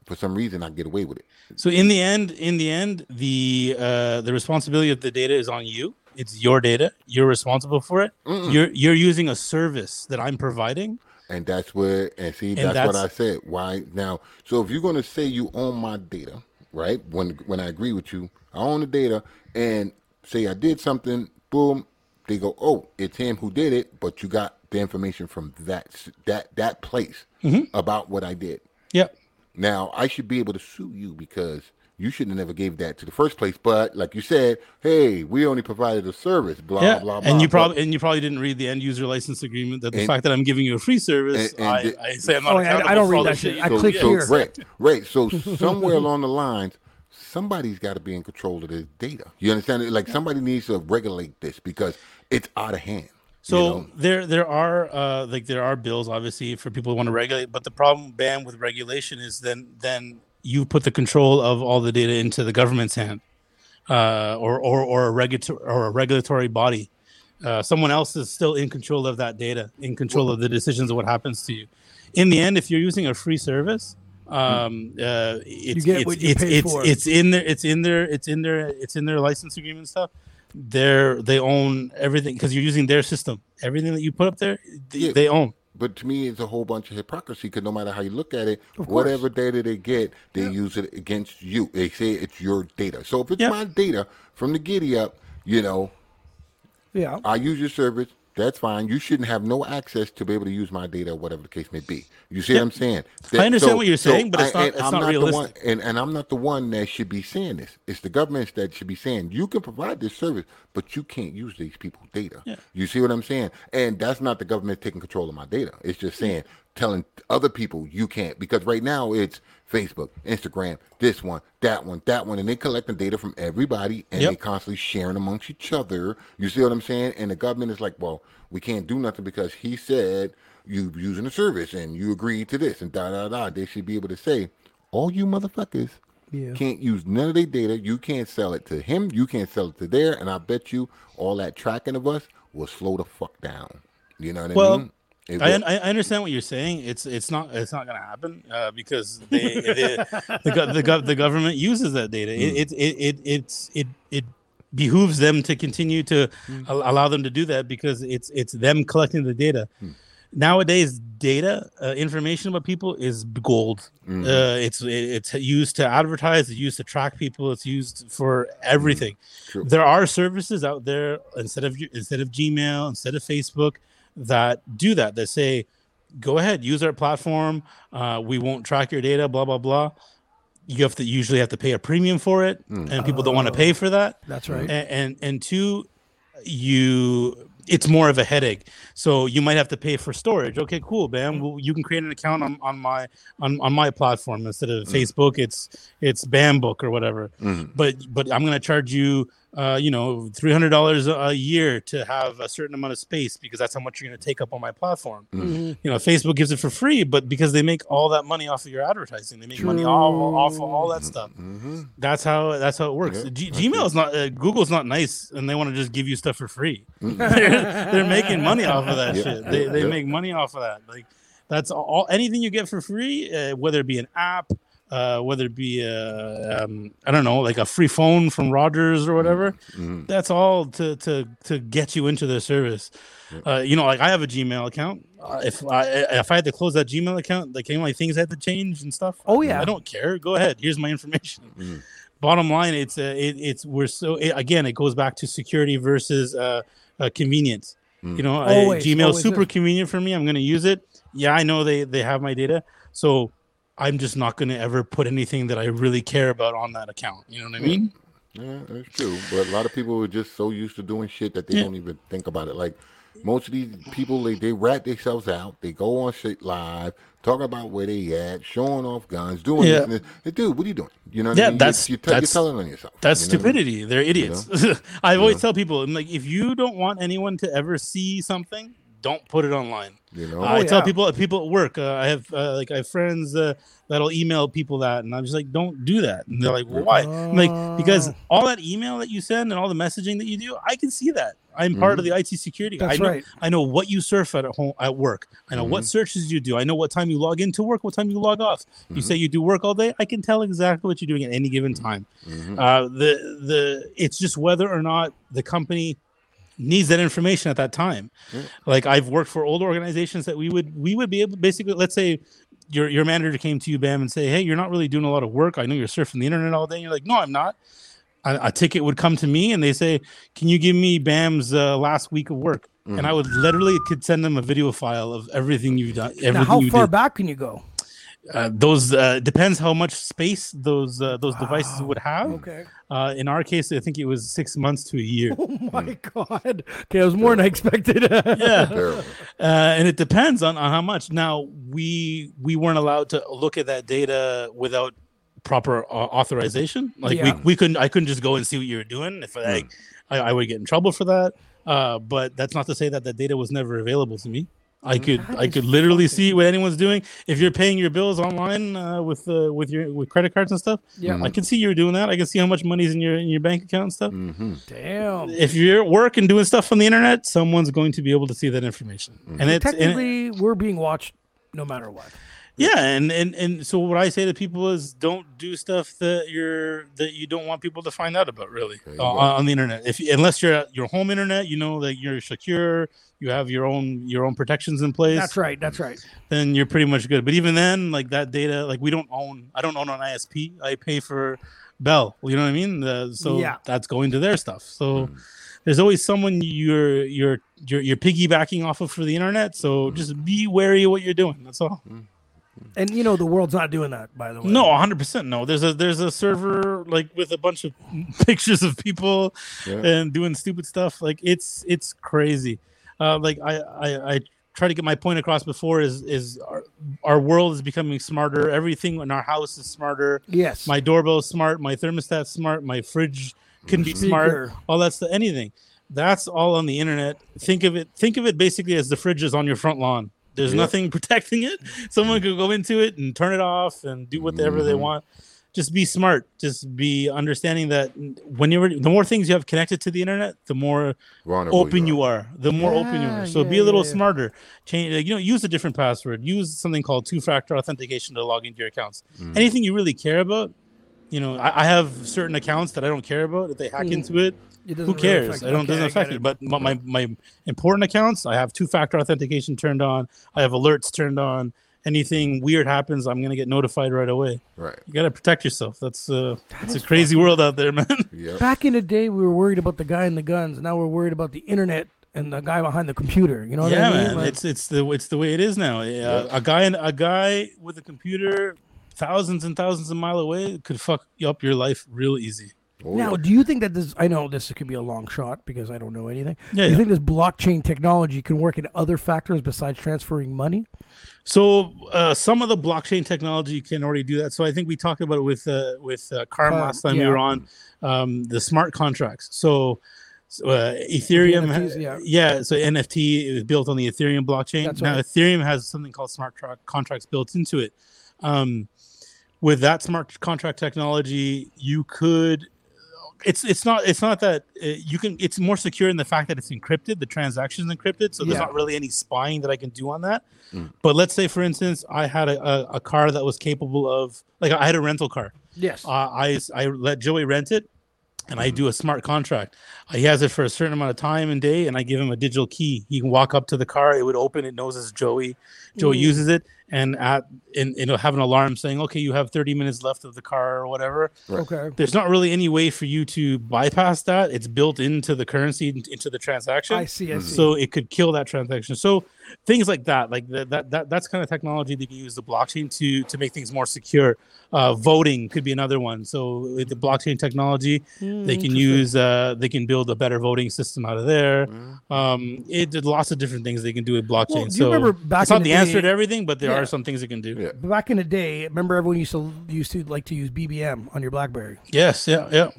for some reason I get away with it. So in the end, in the end, the uh, the responsibility of the data is on you. It's your data. You're responsible for it. Mm-mm. You're you're using a service that I'm providing. And that's where, and see, And that's, what I said. Why now? So if you're gonna say you own my data, right? When when I agree with you, I own the data, and say I did something, boom, they go, oh, it's him who did it, but you got the information from that that that place Mm-hmm. about what I did. Yep. Now I should be able to sue you because you shouldn't have never gave that to the first place. But like you said, hey, we only provided a service, blah yeah. blah blah. and you probably and you probably didn't read the end user license agreement. That the And- fact that I'm giving you a free service, and- and I, the- I say I'm not Oh, yeah, I- I don't for read all that shit shit. I do. click so, here. Right, right. So somewhere along the lines, somebody's got to be in control of this data. You understand? Like somebody needs to regulate this because it's out of hand. you So know? there there are uh, like there are bills obviously for people who want to regulate, but the problem ban with regulation is then then you put the control of all the data into the government's hand, uh, or or or a regulatory or a regulatory body. Uh, someone else is still in control of that data, in control of the decisions of what happens to you. In the end, if you're using a free service, um, uh, it's, it's, it's, it's, it's in their it's in their it's in their it's in their license agreement stuff they're they own everything because you're using their system. Everything that you put up there, th- Yeah. they own. But to me, it's a whole bunch of hypocrisy because no matter how you look at it, whatever data they get, they use it against you. They say it's your data. So if it's Yeah. my data from the giddy up, you know, Yeah. I use your service. That's fine. You shouldn't have no access to be able to use my data, whatever the case may be. You see Yeah. what I'm saying? I understand what you're saying, but it's not- and it's not the one, realistic. and, and I'm not the one that should be saying this. It's the governments that should be saying you can provide this service, but you can't use these people's data. Yeah. You see what I'm saying? And that's not the government taking control of my data. It's just saying telling other people you can't because right now it's Facebook, Instagram, this one, that one, that one, and they collecting data from everybody and Yep. they constantly sharing amongst each other. You see what I'm saying? And the government is like, well, we can't do nothing because he said you're using the service and you agreed to this and da da da. They should be able to say, all you motherfuckers Yeah. can't use none of their data. You can't sell it to him. You can't sell it to there. And I bet you all that tracking of us will slow the fuck down. You know what Well, I mean? It I. I I understand what you're saying. It's it's not it's not going to happen uh, because they, they the the, gov- the government uses that data. Hmm. It, it it it it's it it behooves them to continue to Hmm. al- allow them to do that because it's it's them collecting the data. Hmm. Nowadays, data uh, information about people is gold. Mhm. Uh, it's it's used to advertise. It's used to track people. It's used for everything. True. There are services out there instead of instead of Gmail, instead of Facebook, that do that. That say, go ahead, use our platform. Uh, we won't track your data. Blah blah blah. You have to usually have to pay a premium for it, and people don't want to pay for that That's right. and, and and two you it's more of a headache so you might have to pay for storage okay cool bam well, you can create an account on, on my on, on my platform instead of facebook it's it's bambook or whatever Mhm. but but i'm going to charge you uh, you know $300 a a year to have a certain amount of space because that's how much you're going to take up on my platform Mhm. you know facebook gives it for free but because they make all that money off of your advertising they make money all, off of all that stuff Mhm. that's how that's how it works. Yeah, G- that's Gmail is not uh, Google's not nice, and they want to just give you stuff for free. they're, they're making money off of that Yeah, shit. They, they yeah. make money off of that. Like that's all. Anything you get for free, uh, whether it be an app, uh, whether it be uh, um, I don't know, like a free phone from Rogers or whatever. Mhm. That's all to to to get you into their service. Uh, you know, like I have a Gmail account. Uh, if I if I had to close that Gmail account, like any of my things had to change and stuff. Oh, yeah. I don't care. Go ahead. Here's my information. Mhm. Bottom line, it's uh, it, it's we're so it, again, it goes back to security versus uh, uh convenience. Mm. You know, Always, Gmail always super is. convenient for me. I'm going to use it. Yeah, I know they they have my data, so I'm just not going to ever put anything that I really care about on that account. You know what I mean? Yeah, that's true. But a lot of people are just so used to doing shit that they Yeah. don't even think about it. Like most of these people, they, they rat themselves out. They go on shit live, talking about where they at, showing off guns, doing Yeah. this and this. Hey, dude, what are you doing? You know what Yeah, I mean? that's- you're, you're, that's- you're telling on yourself. That's you know what I mean? stupidity. They're idiots. I always tell people, I'm like, if you don't want anyone to ever see something, don't put it online. You know, Uh, I Oh, tell yeah. people people at work. Uh, I have uh, like I have friends uh, that'll email people that, and I'm just like, don't do that. And they're like, well, why? I'm like because Oh. all that email that you send and all the messaging that you do, I can see that. I'm part of the IT security. That's I know, right. I know what you surf at at home at work. I know what searches you do. I know what time you log into work, what time you log off. You say you do work all day. I can tell exactly what you're doing at any given time. Uh, the the it's just whether or not the company needs that information at that time. Like I've worked for old organizations that we would we would be able basically let's say your your manager came to you, Bam, and say, Hey, you're not really doing a lot of work. I know you're surfing the internet all day. And you're like, No, I'm not. A, a ticket would come to me and they say, Can you give me Bam's uh, last week of work? And I would literally could send them a video file of everything you've done. Everything Now, how you far did. back can you go? Uh, those uh, depends how much space those uh, those devices would have. Okay. Uh, in our case, I think it was six months to a year. Oh my god. Okay, it was more than I expected. yeah, uh, and it depends on, on how much. Now we we weren't allowed to look at that data without proper uh, authorization. Like Yeah. we, we couldn't I couldn't just go and see what you were doing. If I, I I would get in trouble for that. Uh, but that's not to say that that data was never available to me. I could I could literally see what anyone's doing. If you're paying your bills online uh, with uh, with your with credit cards and stuff, Yeah. I can see you're doing that. I can see how much money's in your in your bank account and stuff. Mm-hmm. Damn. If you're at work and doing stuff on the internet, someone's going to be able to see that information. And it's and it- Technically, we're being watched no matter what. Yeah, and, and and so what I say to people is don't do stuff that you're that you don't want people to find out about really uh, on the internet. If unless you're at your home internet, you know that you're secure, you have your own your own protections in place. That's right. That's right. Then you're pretty much good. But even then, like that data, like we don't own. I don't own an ISP. I pay for Bell. You know what I mean? Uh, so Yeah. that's going to their stuff. So. There's always someone you're you're you're you're piggybacking off of for the internet, so just be wary of what you're doing. That's all. And you know the world's not doing that, by the way. No, 100 percent no. There's a there's a server like with a bunch of pictures of people Yeah. and doing stupid stuff. Like it's it's crazy. Uh, like I, I I try to get my point across before is is our, our world is becoming smarter. Everything in our house is smarter. Yes. My doorbell's smart. My thermostat's smart. My fridge can be smart. All that's the anything. That's all on the internet. Think of it. Think of it basically as the fridge is on your front lawn. There's Yeah. nothing protecting it. Someone could go into it and turn it off and do whatever they Mhm. want. Just be smart. Just be understanding that when you're the more things you have connected to the internet, the more Vulnerable open you are. The more open you are. So be a little yeah. smarter. Change. You know, use a different password. Use something called two-factor authentication to log into your accounts. Mm. Anything you really care about. You know, I, I have certain accounts that I don't care about. If they hack Mm. into it, It doesn't who really cares? affect- I don't okay, doesn't affect me. it. But my, my my important accounts, I have two-factor authentication turned on. I have alerts turned on. Anything weird happens, I'm gonna get notified right away. Right. You gotta protect yourself. That's uh, it's a crazy world out there, man. Yep. Back in the day, we were worried about the guy in the guns. Now we're worried about the internet and the guy behind the computer. You know what yeah, I mean? man. Like, it's it's the it's the way it is now. Uh, A guy in, a guy with a computer, thousands and thousands of mile away, could fuck up your life real easy. Oh, now, yeah. do you think that this? I know this could be a long shot because I don't know anything. Yeah, do you yeah. think this blockchain technology can work in other factors besides transferring money? So uh, some of the blockchain technology can already do that. So I think we talked about it with uh, with uh, Carm Carm, last time we were on um, the smart contracts. So so, uh, Ethereum, ha- NFTs, yeah. So NFT is built on the Ethereum blockchain. That's now right. Ethereum has something called smart tra- contracts built into it. Um, with that smart contract technology, you could. It's it's not it's not that uh, you can. It's more secure in the fact that it's encrypted. The transaction's encrypted, so there's Yeah. not really any spying that I can do on that. Mm. But let's say, for instance, I had a, a, a car that was capable of, like, I had a rental car. Yes. Uh, I I let Joey rent it, and I do a smart contract. Uh, he has it for a certain amount of time and day, and I give him a digital key. He can walk up to the car, it would open, it knows it's Joey. Joey Mm. uses it, and at and it'll have an alarm saying, "Okay, you have 30 minutes left of the car or whatever." okay. There's not really any way for you to bypass that. It's built into the currency, into the transaction I see. I see. so it could kill that transaction so things like that like that, that, that that's kind of technology that can use the blockchain to to make things more secure uh, voting could be another one so with the blockchain technology Hmm, they can use uh, they can build a better voting system out of there um it did lots of different things they can do with blockchain Well, do you so remember back it's not in the, the answer to everything but there Yeah. are some things it can do Yeah. Back in the day, remember everyone used to used to like to use BBM on your BlackBerry. yes yeah yeah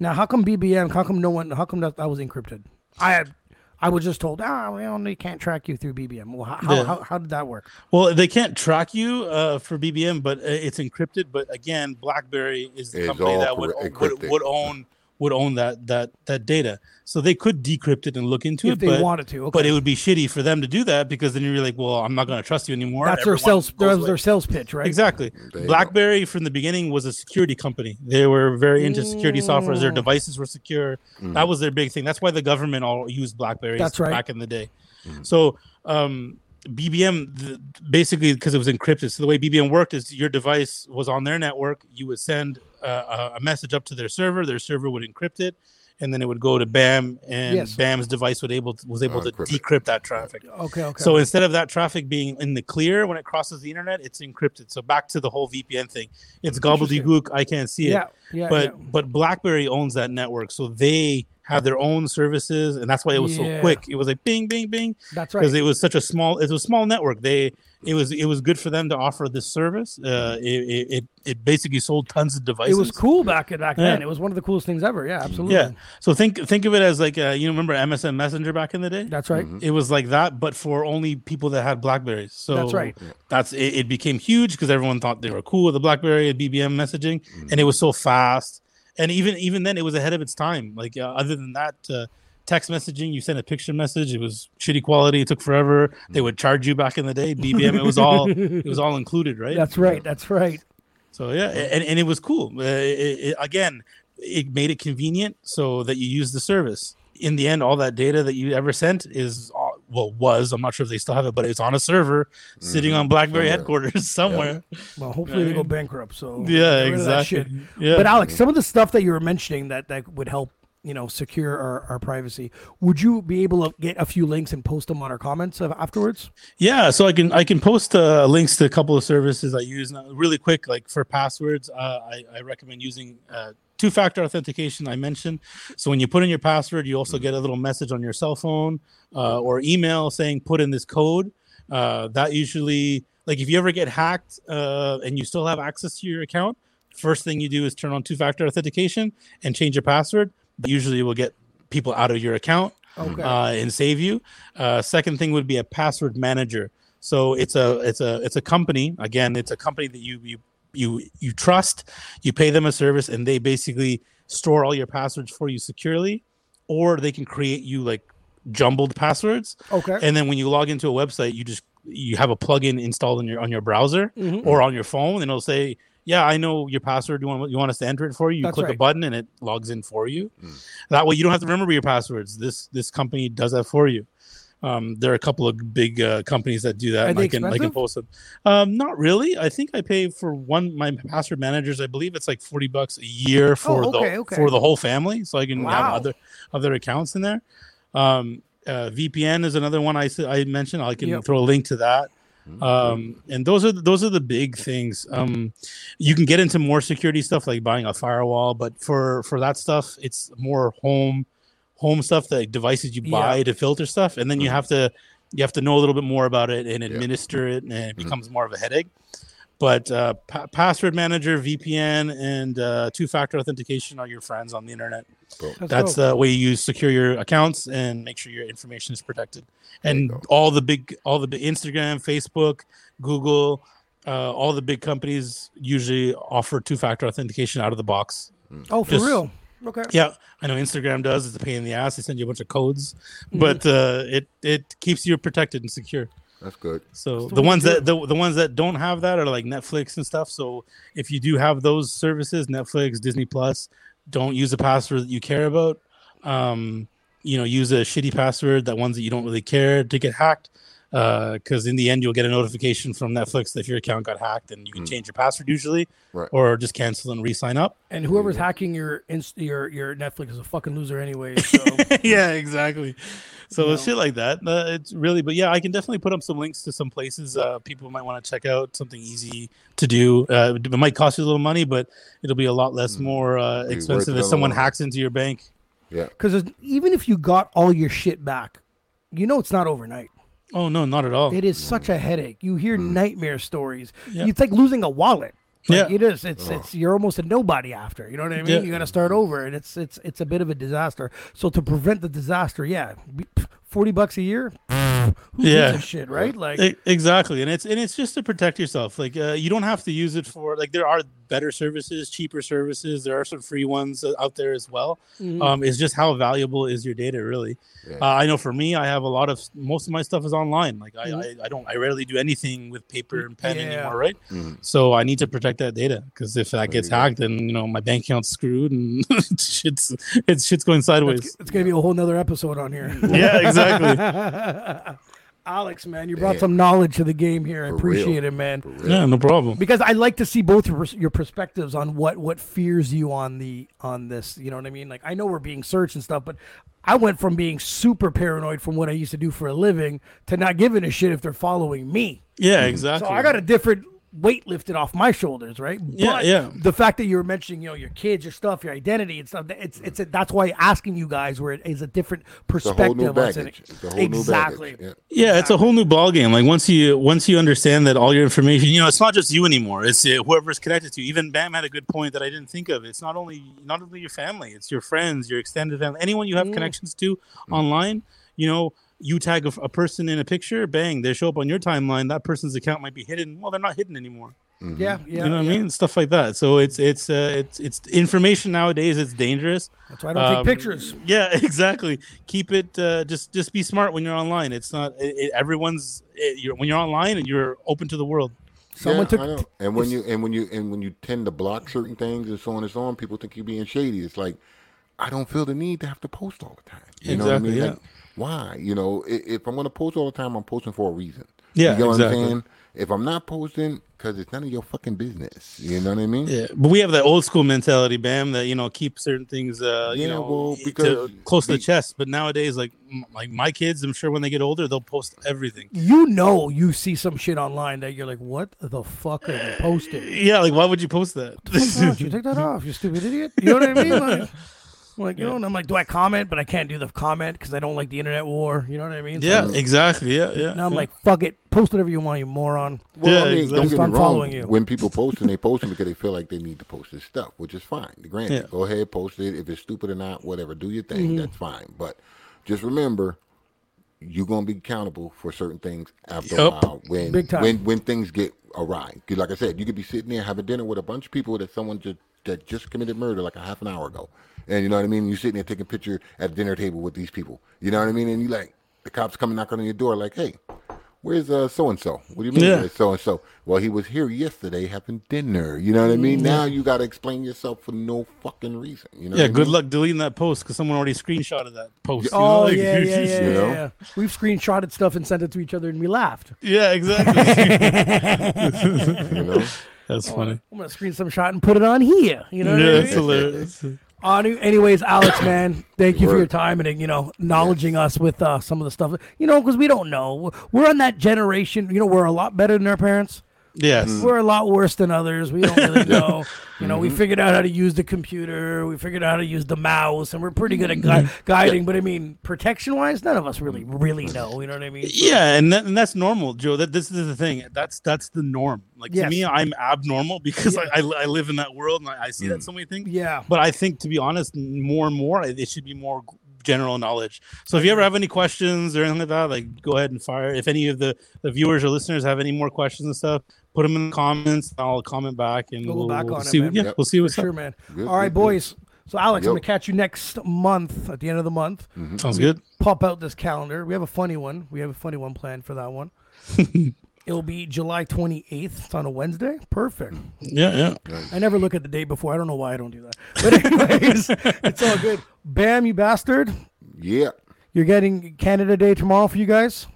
Now, how come BBM? How come no one? How come that, that was encrypted? I had, I was just told, ah, we only can't track you through BBM. Well, how, Yeah. how, how did that work? Well, they can't track you uh, for BBM, but uh, it's encrypted. But again, BlackBerry is the It's company that would, cor- would would own would own that that that data. So they could decrypt it and look into it. If it, they but wanted to, okay. but it would be shitty for them to do that because then you're like, well, I'm not going to trust you anymore. That's their sales. That was away. their sales pitch, right? Exactly. There you BlackBerry from the beginning was a security company. They were very into security software. Their Mm. devices were secure. That was their big thing. That's why the government all used BlackBerry. That's right. back in the day. So um, BBM th- basically because it was encrypted. So the way BBM worked is your device was on their network. You would send a- a message up to their server. Their server would encrypt it, and then it would go to BAM, and Yes. BAM's device would able to, was able to Unencrypt it. decrypt that traffic. Okay, okay. So instead of that traffic being in the clear when it crosses the internet, it's encrypted. So back to the whole VPN thing. It's gobbledygook. I can't see it. yeah, yeah, but yeah. but BlackBerry owns that network, so they have their own services, and that's why it was Yeah. so quick. It was like bing, bing, bing, that's right. because it was such a small. It was a small network. They it was it was good for them to offer this service. Uh, it, it it it basically sold tons of devices. It was cool back back Yeah. then. It was one of the coolest things ever. Yeah, absolutely. Yeah. So think think of it as like uh, you remember MSN Messenger back in the day. That's right. It was like that, but for only people that had Blackberries. So That's right. That's it, it became huge because everyone thought they were cool with the BlackBerry and BBM messaging, and it was so fast. And even even then, it was ahead of its time. Like uh, other than that, uh, text messaging, you sent a picture message, it was shitty quality, it took forever. They would charge you back in the day. BBM, it was all it was all included, right? That's right. That's right. So yeah, and, and it was cool. Uh, it, it, again, it made it convenient so that you use the service. In the end, all that data that you ever sent is uh, well was I'm not sure if they still have it, but it's on a server sitting on BlackBerry Somewhere. headquarters somewhere. Well, hopefully they go bankrupt. So Yeah, get rid of that shit. exactly. Yeah, But Alex, some of the stuff that you were mentioning that that would help, you know, secure our, our privacy. Would you be able to get a few links and post them on our comments afterwards? Yeah, so I can I can post uh, links to a couple of services I use now, really quick. Like for passwords, uh, I, I recommend using uh, two-factor authentication. I mentioned. So when you put in your password, you also get a little message on your cell phone uh, or email saying put in this code. Uh, that usually, like if you ever get hacked uh, and you still have access to your account, first thing you do is turn on two-factor authentication and change your password. Usually, will get people out of your account Okay. uh, and save you. Uh, second thing would be a password manager. So it's a it's a it's a company. Again, it's a company that you you you you trust. You pay them a service, and they basically store all your passwords for you securely, or they can create you like jumbled passwords. okay. And then when you log into a website, you just you have a plugin installed on your on your browser Mhm. or on your phone, and it'll say, "Yeah, I know your password. You want you want us to enter it for you?" You That's click a button, and it logs in for you. That way, you don't have to remember your passwords. This this company does that for you. Um, there are a couple of big uh, companies that do that. Are and they I can I can post them. Um, not really. I think I pay for one my password managers. I believe it's like forty bucks a year for Oh, okay, the okay. for the whole family, so I can have other other accounts in there. Um, uh, VPN is another one I I mentioned. I can Yep. throw a link to that. Um, and those are those are the big things. Um, you can get into more security stuff like buying a firewall, but for for that stuff, it's more home home stuff, the devices you buy Yeah. to filter stuff, and then you have to you have to know a little bit more about it and administer it, and it Mm-hmm. becomes more of a headache. But uh, pa- password manager, VPN, and uh, two-factor authentication are your friends on the internet. That's dope. the way you secure your accounts and make sure your information is protected. And all the big, all the big Instagram, Facebook, Google, uh, all the big companies usually offer two-factor authentication out of the box. oh, for just- real? Okay. Yeah, I know Instagram does. It's a pain in the ass. They send you a bunch of codes, Mm-hmm. but uh, it it keeps you protected and secure. That's good. So the the ones to that the, the ones that don't have that are like Netflix and stuff. So if you do have those services, Netflix, Disney Plus, don't use a password that you care about. Um, you know, use a shitty password, that ones that you don't really care to get hacked. Because in the end, you'll get a notification from Netflix that if your account got hacked, and you can change your password usually, Right. or just cancel and re-sign up. And whoever's hacking your inst- your your Netflix is a fucking loser anyway. So yeah, exactly. So You know. shit like that. Uh, it's really, but yeah, I can definitely put up some links to some places uh, people might want to check out. Something easy to do. Uh, it might cost you a little money, but it'll be a lot less more uh, expensive if someone long hacks into your bank. Yeah. because even if you got all your shit back, you know it's not overnight. Oh no, not at all. It is such a headache. You hear mm. nightmare stories. Yeah. It's like losing a wallet. Like Yeah. it is. It's it's you're almost a nobody after. You know what I mean? Yeah. You got to start over, and it's it's it's a bit of a disaster. So to prevent the disaster, yeah, be, forty bucks a year. Who Yeah. gives a shit, right? Like, E- exactly and it's and it's just to protect yourself like uh, you don't have to use it for like there are better services cheaper services there are some free ones uh, out there as well mhm. um it's just how valuable is your data really Yeah. uh, i know for me i have a lot of most of my stuff is online like I, Mhm. I i don't i rarely do anything with paper and pen Yeah. anymore right Mhm. so i need to protect that data because if that gets hacked then you know my bank account's screwed and shit's it's shit's going sideways it's, it's gonna be a whole nother episode on here. yeah exactly Alex, man, you brought Yeah. some knowledge to the game here. I For appreciate real. it, man. Yeah no problem Because I like to see both your your perspectives on what what fears you on the on this. You know what I mean? Like I know we're being searched and stuff, but I went from being super paranoid from what I used to do for a living to not giving a shit if they're following me. yeah exactly So I got a different weight lifted off my shoulders, right? Yeah, But yeah. The fact that you were mentioning, you know, your kids, your stuff, your identity and stuff, it's it's a, that's why asking you guys where it is a different It's a whole new perspective. on it. baggage. It's a whole exactly. new baggage. Yeah. Yeah, it's a whole new ball game. Like once you once you understand that all your information, you know, it's not just you anymore. It's uh, whoever's connected to you. Even Bam had a good point that I didn't think of. It's not only not only your family, it's your friends, your extended family, anyone you have Mm. connections to online. You know, you tag a, a person in a picture, bang, they show up on your timeline. That person's account might be hidden. Well, they're not hidden anymore. Mhm. Yeah, yeah. you know what yeah. I mean? Stuff like that. So it's it's uh, it's it's information nowadays. It's dangerous. That's why I don't Um, take pictures. Yeah, exactly. Keep it. Uh, just just be smart when you're online. It's not it, it- everyone's. It, you're, when you're online, and you're open to the world. Someone yeah, took I know. and when you and when you and when you tend to block certain things and so on and so on, people think you're being shady. It's like I don't feel the need to have to post all the time. You know what I Exactly, mean? yeah. Like, why? You know, if I'm gonna post all the time, I'm posting for a reason. Yeah, you know what exactly. I'm saying? If I'm not posting, because it's none of your fucking business. You know what I mean? Yeah, but we have that old school mentality, Bam. That you know keep certain things. Uh, you know, well, to- because close to the the- chest. But nowadays, like m- like my kids, I'm sure when they get older, they'll post everything. You know, you see some shit online that you're like, what the fuck are you posting? Yeah, like why would you post that? Why you take that off, you stupid idiot? You know what I mean? Like, like you know, and I'm like, do I comment? But I can't do the comment because I don't like the internet war. You know what I mean? So yeah, exactly. Yeah, yeah. Now I'm like, fuck it, post whatever you want, you moron. Well, Yeah, I mean, exactly. don't get me wrong. you. When people post and they post them because they feel like they need to post this stuff, which is fine. Granted, Yeah. go ahead, post it. If it's stupid or not, whatever, do your thing. Mm-hmm. That's fine. But just remember, you're gonna be accountable for certain things after a while. When Big time. when when things get awry, 'Cause like I said, you could be sitting there having dinner with a bunch of people that someone just that just committed murder like a half an hour ago, and you know what I mean. You're sitting there taking a picture at the dinner table with these people. You know what I mean? And you like the cops coming knocking on your door, like, hey. Where's uh so and so? What do you mean Yeah. so and so? Well, he was here yesterday having dinner. You know what I mean? Now you got to explain yourself for no fucking reason. You know? yeah, good mean? luck deleting that post because someone already screenshotted that post. you know, Oh like- yeah, yeah, yeah, You know? yeah. We've screenshotted stuff and sent it to each other, and we laughed. yeah, exactly. You know? That's funny. I'm gonna screen some shot and put it on here. You know what Yeah, I that's mean? hilarious. Anyways, Alex, man, thank you for your time and you know acknowledging us with uh, some of the stuff. You know, because we don't know. We're on that generation. You know, we're a lot better than our parents. Yes. We're a lot worse than others. We don't really know. You know, Mm-hmm. we figured out how to use the computer. We figured out how to use the mouse, and we're pretty good at Mm-hmm. gui- guiding. But I mean, protection wise, none of us really, really know. You know what I mean? Yeah, and, that, and that's normal, Joe. That this is the thing. That's that's the norm. Like Yes. to me, I'm abnormal because Yeah. I, I I live in that world and I, I see Mm. that so many things. Yeah. But I think, to be honest, more and more, it should be more general knowledge. So if you ever have any questions or anything like that, like go ahead and fire. If any of the, the viewers or listeners have any more questions and stuff, put them in the comments. I'll comment back and We'll we'll, back we'll on see. man. yeah, Yep. we'll see For what's sure, up. man. Good, All right, good, good. boys. So, Alex, I'm gonna catch you next month at the end of the month. Mm-hmm. Sounds good. Pop out this calendar. We have a funny one. We have a funny one planned for that one. It'll be July 28th. It's on a Wednesday. Perfect. Yeah, yeah. I never look at the day before. I don't know why I don't do that. But anyways, it's all good. Bam, you bastard. Yeah. You're getting Canada Day tomorrow for you guys.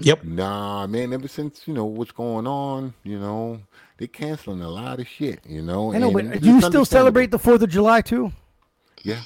Yep. Nah, man. Ever since you know what's going on, you know they're canceling a lot of shit. You know. I know, and but do you still celebrate the 4th of July too? Yeah.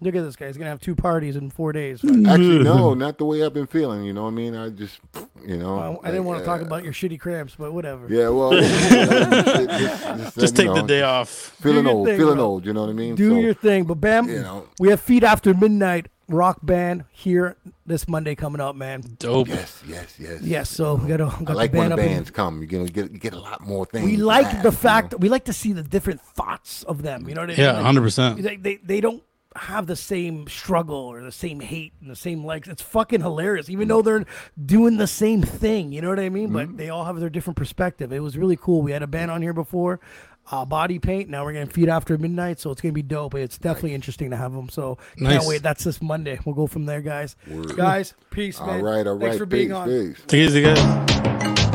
Look at this guy. He's going to have two parties in four days. Actually, no, not the way I've been feeling. You know what I mean? I just, you know. Well, I didn't like, want to talk uh, about your shitty cramps, but whatever. Yeah, well, just, Just take the day off. Feeling old, thing, feeling bro. old. You know what I mean? Do So, your thing. But Bam, you know. we have Feet After Midnight rock band here this Monday coming up, man. Dope. Yes, yes, yes. Yes, so we got, to, got I like the when band the up. in- bands come. You get, get, you get a lot more things. we like have, the you fact know? we like to see the different thoughts of them. You know what I mean? Yeah, Like, hundred percent. They, they, they don't have the same struggle or the same hate and the same likes. It's fucking hilarious, even though they're doing the same thing. You know what I mean? But they all have their different perspective. It was really cool. We had a band on here before, uh, Body Paint. Now we're gonna feed after midnight, so it's gonna be dope. It's definitely interesting to have them. So can't wait. That's this Monday. We'll go from there, guys. Word. Guys, peace, All man. right, all Thanks right. for being on. peace. Take it easy, guys.